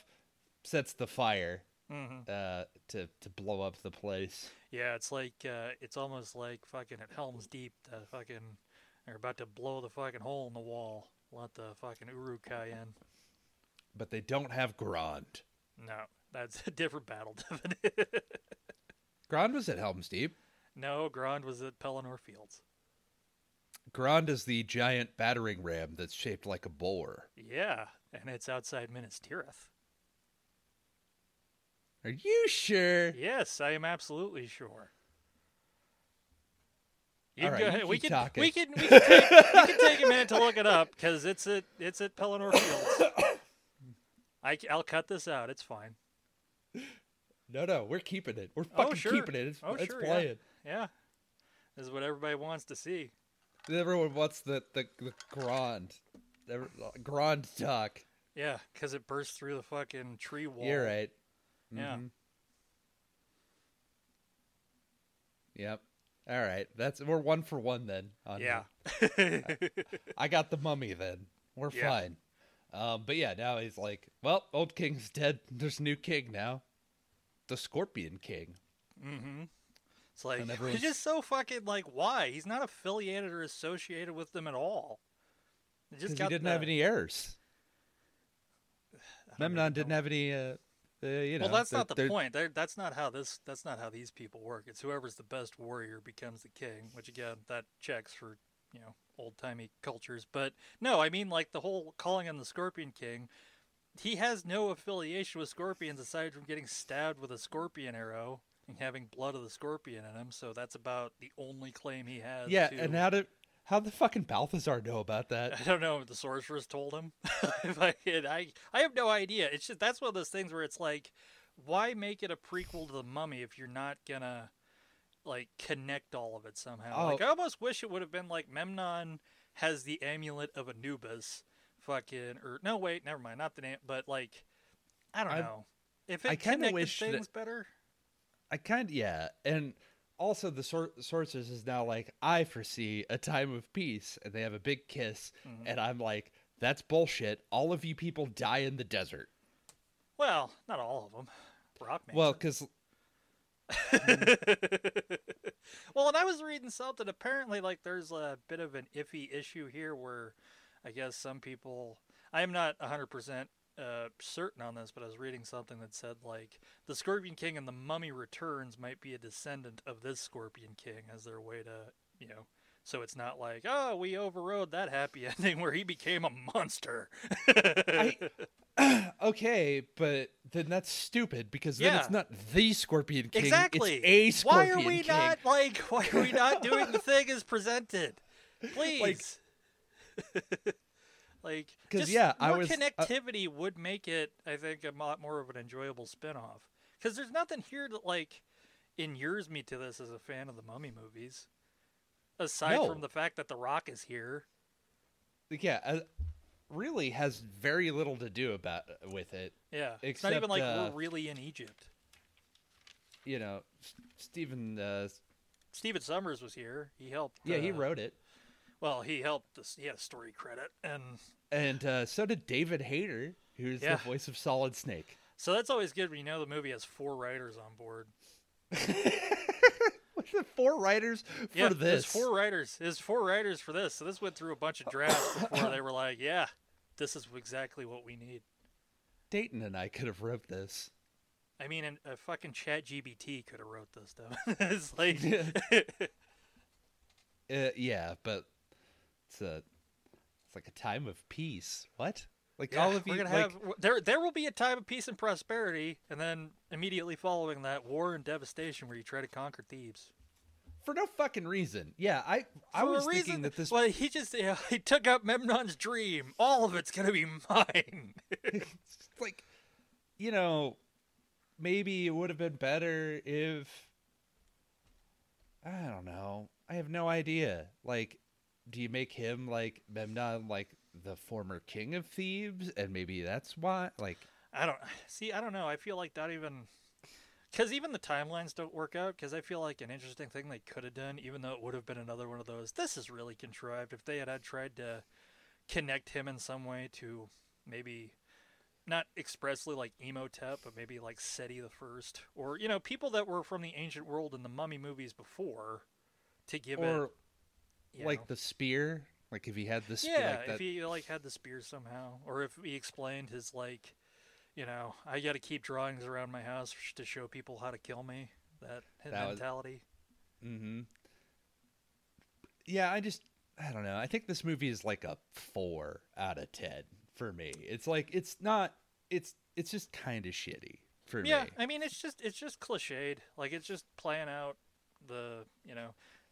sets the fire mhm. uh, to to blow up the place. yeah, it's like, uh, it's almost like fucking at Helm's Deep, the fucking, they're about to blow the fucking hole in the wall. Let the fucking Uruk-hai in. But they don't have Grond. No, that's *laughs* a different battle, Devin. *laughs* Grond was at Helm's Deep. no, Grond was at Pelennor Fields. Grond is the giant battering ram that's shaped like a boar. Yeah, and it's outside Minas Tirith. Are you sure? Yes, I am absolutely sure. You All can right, go ahead. We can, we can we can take we can take a minute to look it up because it's at it's at Pelennor Fields. *coughs* I will cut this out. It's fine. No, no, we're keeping it. We're Oh, fucking sure. keeping it. It's, Oh, it's sure, yeah. playing. Yeah, this is what everybody wants to see. Everyone wants the the, the Grond, the Grond talk. Yeah, because it burst through the fucking tree wall. You're right. Yeah. Mhm. Yep. All right. That's we're one for one then. on Yeah. the- I got the mummy then. We're Yeah. fine. Um, but yeah, now he's like, well, old king's dead. There's a new king now. The Scorpion King. mm-hmm. It's like *laughs* it's just so fucking like why he's not affiliated or associated with them at all. Because just he didn't the- have any heirs. *sighs* Memnon didn't have any. Uh, uh, you know. well, that's they're- not the they're- point. They're, that's not how this. That's not how these people work. It's whoever's the best warrior becomes the king. Which again, that checks for you know old timey cultures. But no, I mean like the whole calling him the Scorpion King. He has no affiliation with scorpions aside from getting stabbed with a scorpion arrow and having blood of the scorpion in him. So that's about the only claim he has. Yeah, to- and how did how the fucking Balthazar know about that? *laughs* I don't know. If the sorceress told him. *laughs* if I, I, I have no idea. It's just that's one of those things where it's like, why make it a prequel to the Mummy if you're not gonna like connect all of it somehow? Oh. Like I almost wish it would have been like Memnon has the amulet of Anubis, fucking or no wait, never mind, not the name, but like I don't I- know if it I connected wish that- things better. I kind of yeah, and also the sor- sorceress is now like I foresee a time of peace, and they have a big kiss, Mm-hmm. and I'm like, that's bullshit. All of you people die in the desert. Well, not all of them. Rock Man. Well, because *laughs* well, and I was reading something. Apparently, like there's a bit of an iffy issue here where I guess some people. I am not 100% uh, certain on this, but I was reading something that said like the Scorpion King and the Mummy Returns might be a descendant of this Scorpion King as their way to, you know, So it's not like, oh, we overrode that happy *laughs* ending where he became a monster. I, *laughs* *clears throat* okay, but then that's stupid because then Yeah. it's not the Scorpion King. exactly. It's a Scorpion why are we King. not like? Why are we not doing the *laughs* thing as presented? Please. Like, 'Cause, just yeah, I was- uh, connectivity would make it, I think, a lot more of an enjoyable spin-off. Because there's nothing here that like inures me to this as a fan of the Mummy movies, aside No. from the fact that The Rock is here. Yeah, uh, really has very little to do about with it. Yeah, it's not even Except, like uh, we're really in Egypt. You know, S- Stephen. Uh, Stephen Sommers was here. He helped. yeah, he uh, wrote it, Well, he helped. This, he had a story credit, and and uh, so did David Hayter, who's Yeah. the voice of Solid Snake. so that's always good when you know the movie has four writers on board. *laughs* Four writers for yeah, this. there's four writers. There's four writers for this. So this went through a bunch of drafts *coughs* before they were like, "Yeah, this is exactly what we need." Dayton and I could have wrote this. I mean, a fucking Chat GPT could have wrote this stuff. *laughs* it's like, *laughs* Uh, yeah, but it's a it's like a time of peace. What? Like yeah, all of you we're gonna like have there. There will be a time of peace and prosperity, and then immediately following that, war and devastation, where you try to conquer Thebes. for no fucking reason. Yeah, I I For was reason, thinking that this Well, he just yeah, *laughs* he took up Memnon's dream. All of it's gonna be mine. it's *laughs* *laughs* like you know maybe it would have been better if I don't know. I have no idea. Like do you make him like Memnon like the former king of Thebes and maybe that's why like I don't see. I don't know. I feel like that even because even the timelines don't work out. Because I feel like an interesting thing they could have done, even though it would have been another one of those. This is really contrived. If they had, had tried to connect him in some way to maybe not expressly like Imhotep, but maybe like Seti the First, or you know people that were from the ancient world in the Mummy movies before, to give or it you like know. the spear like if he had the spear Yeah, like that if he like had the spear somehow, or if he explained his like, you know, I got to keep drawings around my house to show people how to kill me. That, That was- mentality. Mm-hmm. Yeah, I just I don't know. I think this movie is like a four out of ten for me. It's like it's not. It's it's just kind of shitty for Yeah, me. Yeah, I mean, it's just it's just cliched. Like it's just playing out the you know,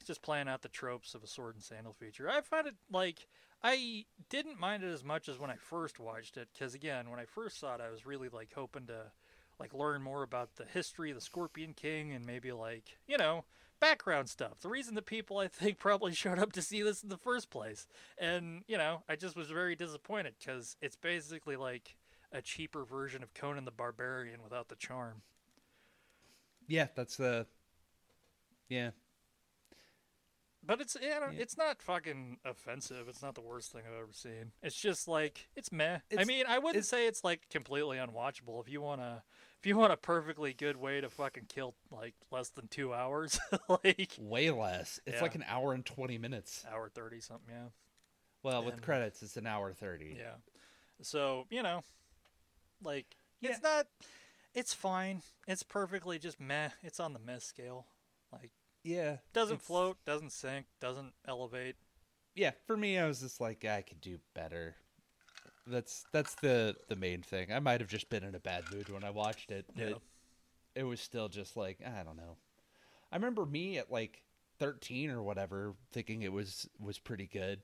just playing out the tropes of a sword and sandal feature. I find it like I didn't mind it as much as when I first watched it because again, when I first saw it, I was really like hoping to like learn more about the history of the Scorpion King and maybe like you know background stuff. The reason that people I think *laughs* probably showed up to see this in the first place, and you know, I just was very disappointed because it's basically like a cheaper version of Conan the Barbarian without the charm. Yeah, that's the. Yeah, But it's Yeah. it's not fucking offensive. It's not the worst thing I've ever seen. It's just like it's meh. I mean, I wouldn't it's- say it's like completely unwatchable. If you wanna, if you want a perfectly good way to fucking kill like less than two hours, *laughs* like way less. It's Yeah. like an hour and twenty minutes. hour thirty something, yeah, Well, with credits, it's an hour thirty. yeah. So you know, like Yeah. it's not. It's fine. It's perfectly just meh. It's on the meh scale. Like yeah. doesn't float, doesn't sink, doesn't elevate. Yeah, for me, I was just like, I could do better. That's that's the the main thing. I might have just been in a bad mood when I watched it. Yeah. it was still just like I don't know. I remember me at like thirteen or whatever thinking it was was pretty good.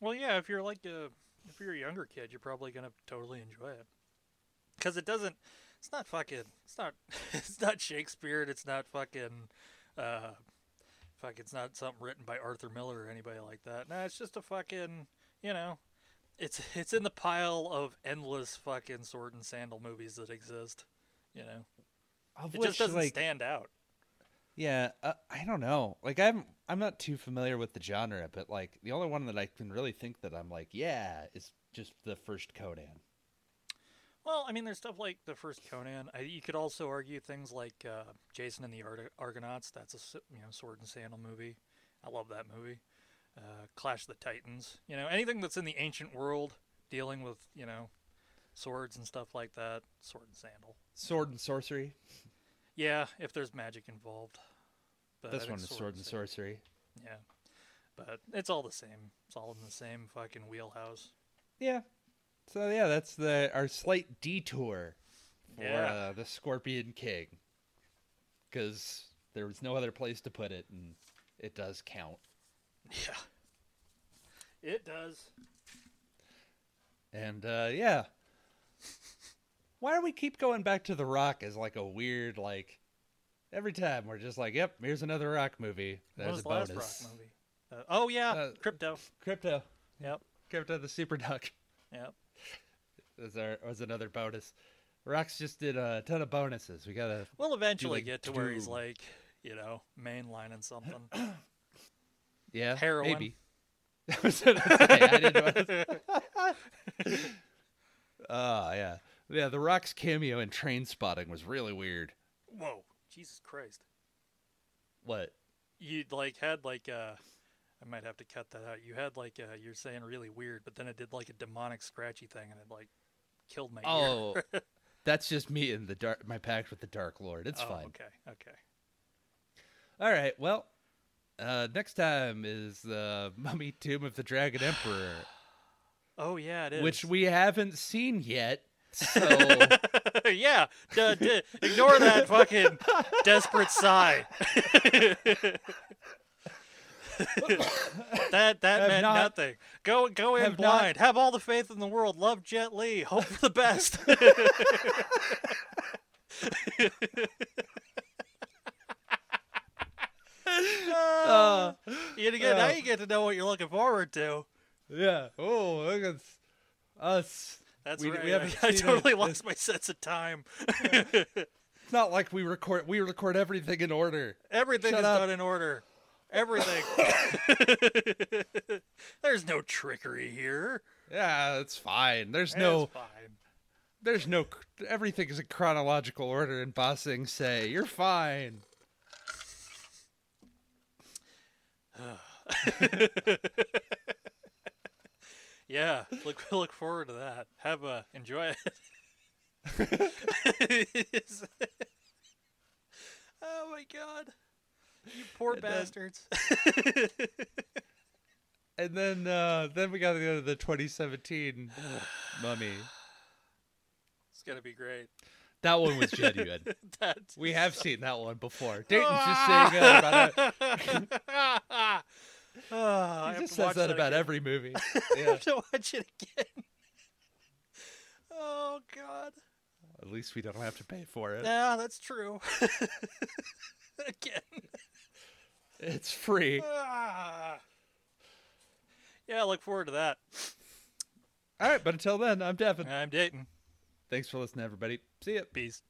Well, yeah, if you're like a if you're a younger kid, you're probably gonna totally enjoy it because it doesn't. It's not fucking. It's not. *laughs* It's not Shakespeare. and It's not fucking. Uh, fuck. It's not something written by Arthur Miller or anybody like that. No, it's just a fucking. You know, it's it's in the pile of endless fucking sword and sandal movies that exist. You know, Of it which, just doesn't like, stand out. Yeah, uh, I don't know. Like I'm I'm not too familiar with the genre, but like the only one that I can really think that I'm like, yeah, is just the first Conan. Well, I mean, there's stuff like the first Conan. I, you could also argue things like uh, Jason and the Ar- Argonauts. That's a you know sword and sandal movie. I love that movie. Uh, Clash of the Titans. You know, anything that's in the ancient world dealing with you know swords and stuff like that. Sword and sandal. Sword and sorcery. Yeah, if there's magic involved. But this one is sword and sorcery. Yeah. but it's all the same. It's all in the same fucking wheelhouse. Yeah. So yeah, that's the our slight detour for Yeah. uh, the Scorpion King, because there was no other place to put it, and it does count. Yeah. It does. And uh, yeah, why do we keep going back to The Rock as like a weird like? Every time we're just like, "Yep, here's another Rock movie." There's was a the last. Rock movie? Uh, oh yeah, Uh, Krypto. Krypto, Yep. Krypto the Super Duck. Yep. Was our was another bonus. Rock's just did a ton of bonuses. We gotta We'll eventually like, get to where he's like, you know, mainlining something. *clears throat* yeah Heroin. maybe. That was what I was. I didn't know. Oh *laughs* yeah, yeah. The Rock's cameo in Trainspotting was really weird. Whoa, Jesus Christ! What? You like had like uh, I might have to cut that out. You had like uh, you're saying really weird, but then it did like a demonic scratchy thing, and it like killed my ear. Oh, *laughs* that's just me in the dark. My pact with the Dark Lord. It's Oh, fine. Okay, okay. All right. Well, uh, next time is the Mummy Tomb of the Dragon *sighs* Emperor, Oh yeah, it is. which we haven't seen yet. So *laughs* yeah, d- d- ignore that fucking desperate sigh. *laughs* *laughs* that that meant not- nothing. Go go in have not- blind. Have all the faith in the world. Love Jet Li. Hope for the best. *laughs* uh, you get now uh, you get to know what you're looking forward to. yeah. Oh, look at us. That's We- right. we haven't *laughs* I totally it. lost my sense of time. It's not like we record. We record everything in order. Everything Shut is up. done in order. Everything. *laughs* There's no trickery here. Yeah, it's fine. There's It's no. fine. There's no. Everything is in chronological order. And Bossing say you're fine. *sighs* Yeah, look *laughs* look forward to that. Have a enjoy it. *laughs* oh my god, you poor And then- bastards! *laughs* And then, uh then we got to go to the 2017 *sighs* Mummy. it's gonna be great. That one was *laughs* genuine. We have seen that one before. Dayton's just *laughs* saying uh, about it. I He just says watch that about again. every movie. I have to watch it again. Oh god. At least we don't have to pay for it. Yeah, that's true. again. It's free. Ah. Yeah, I look forward to that. All right, but until then, I'm Devin. I'm Dayton. Thanks for listening, everybody. See ya. Peace.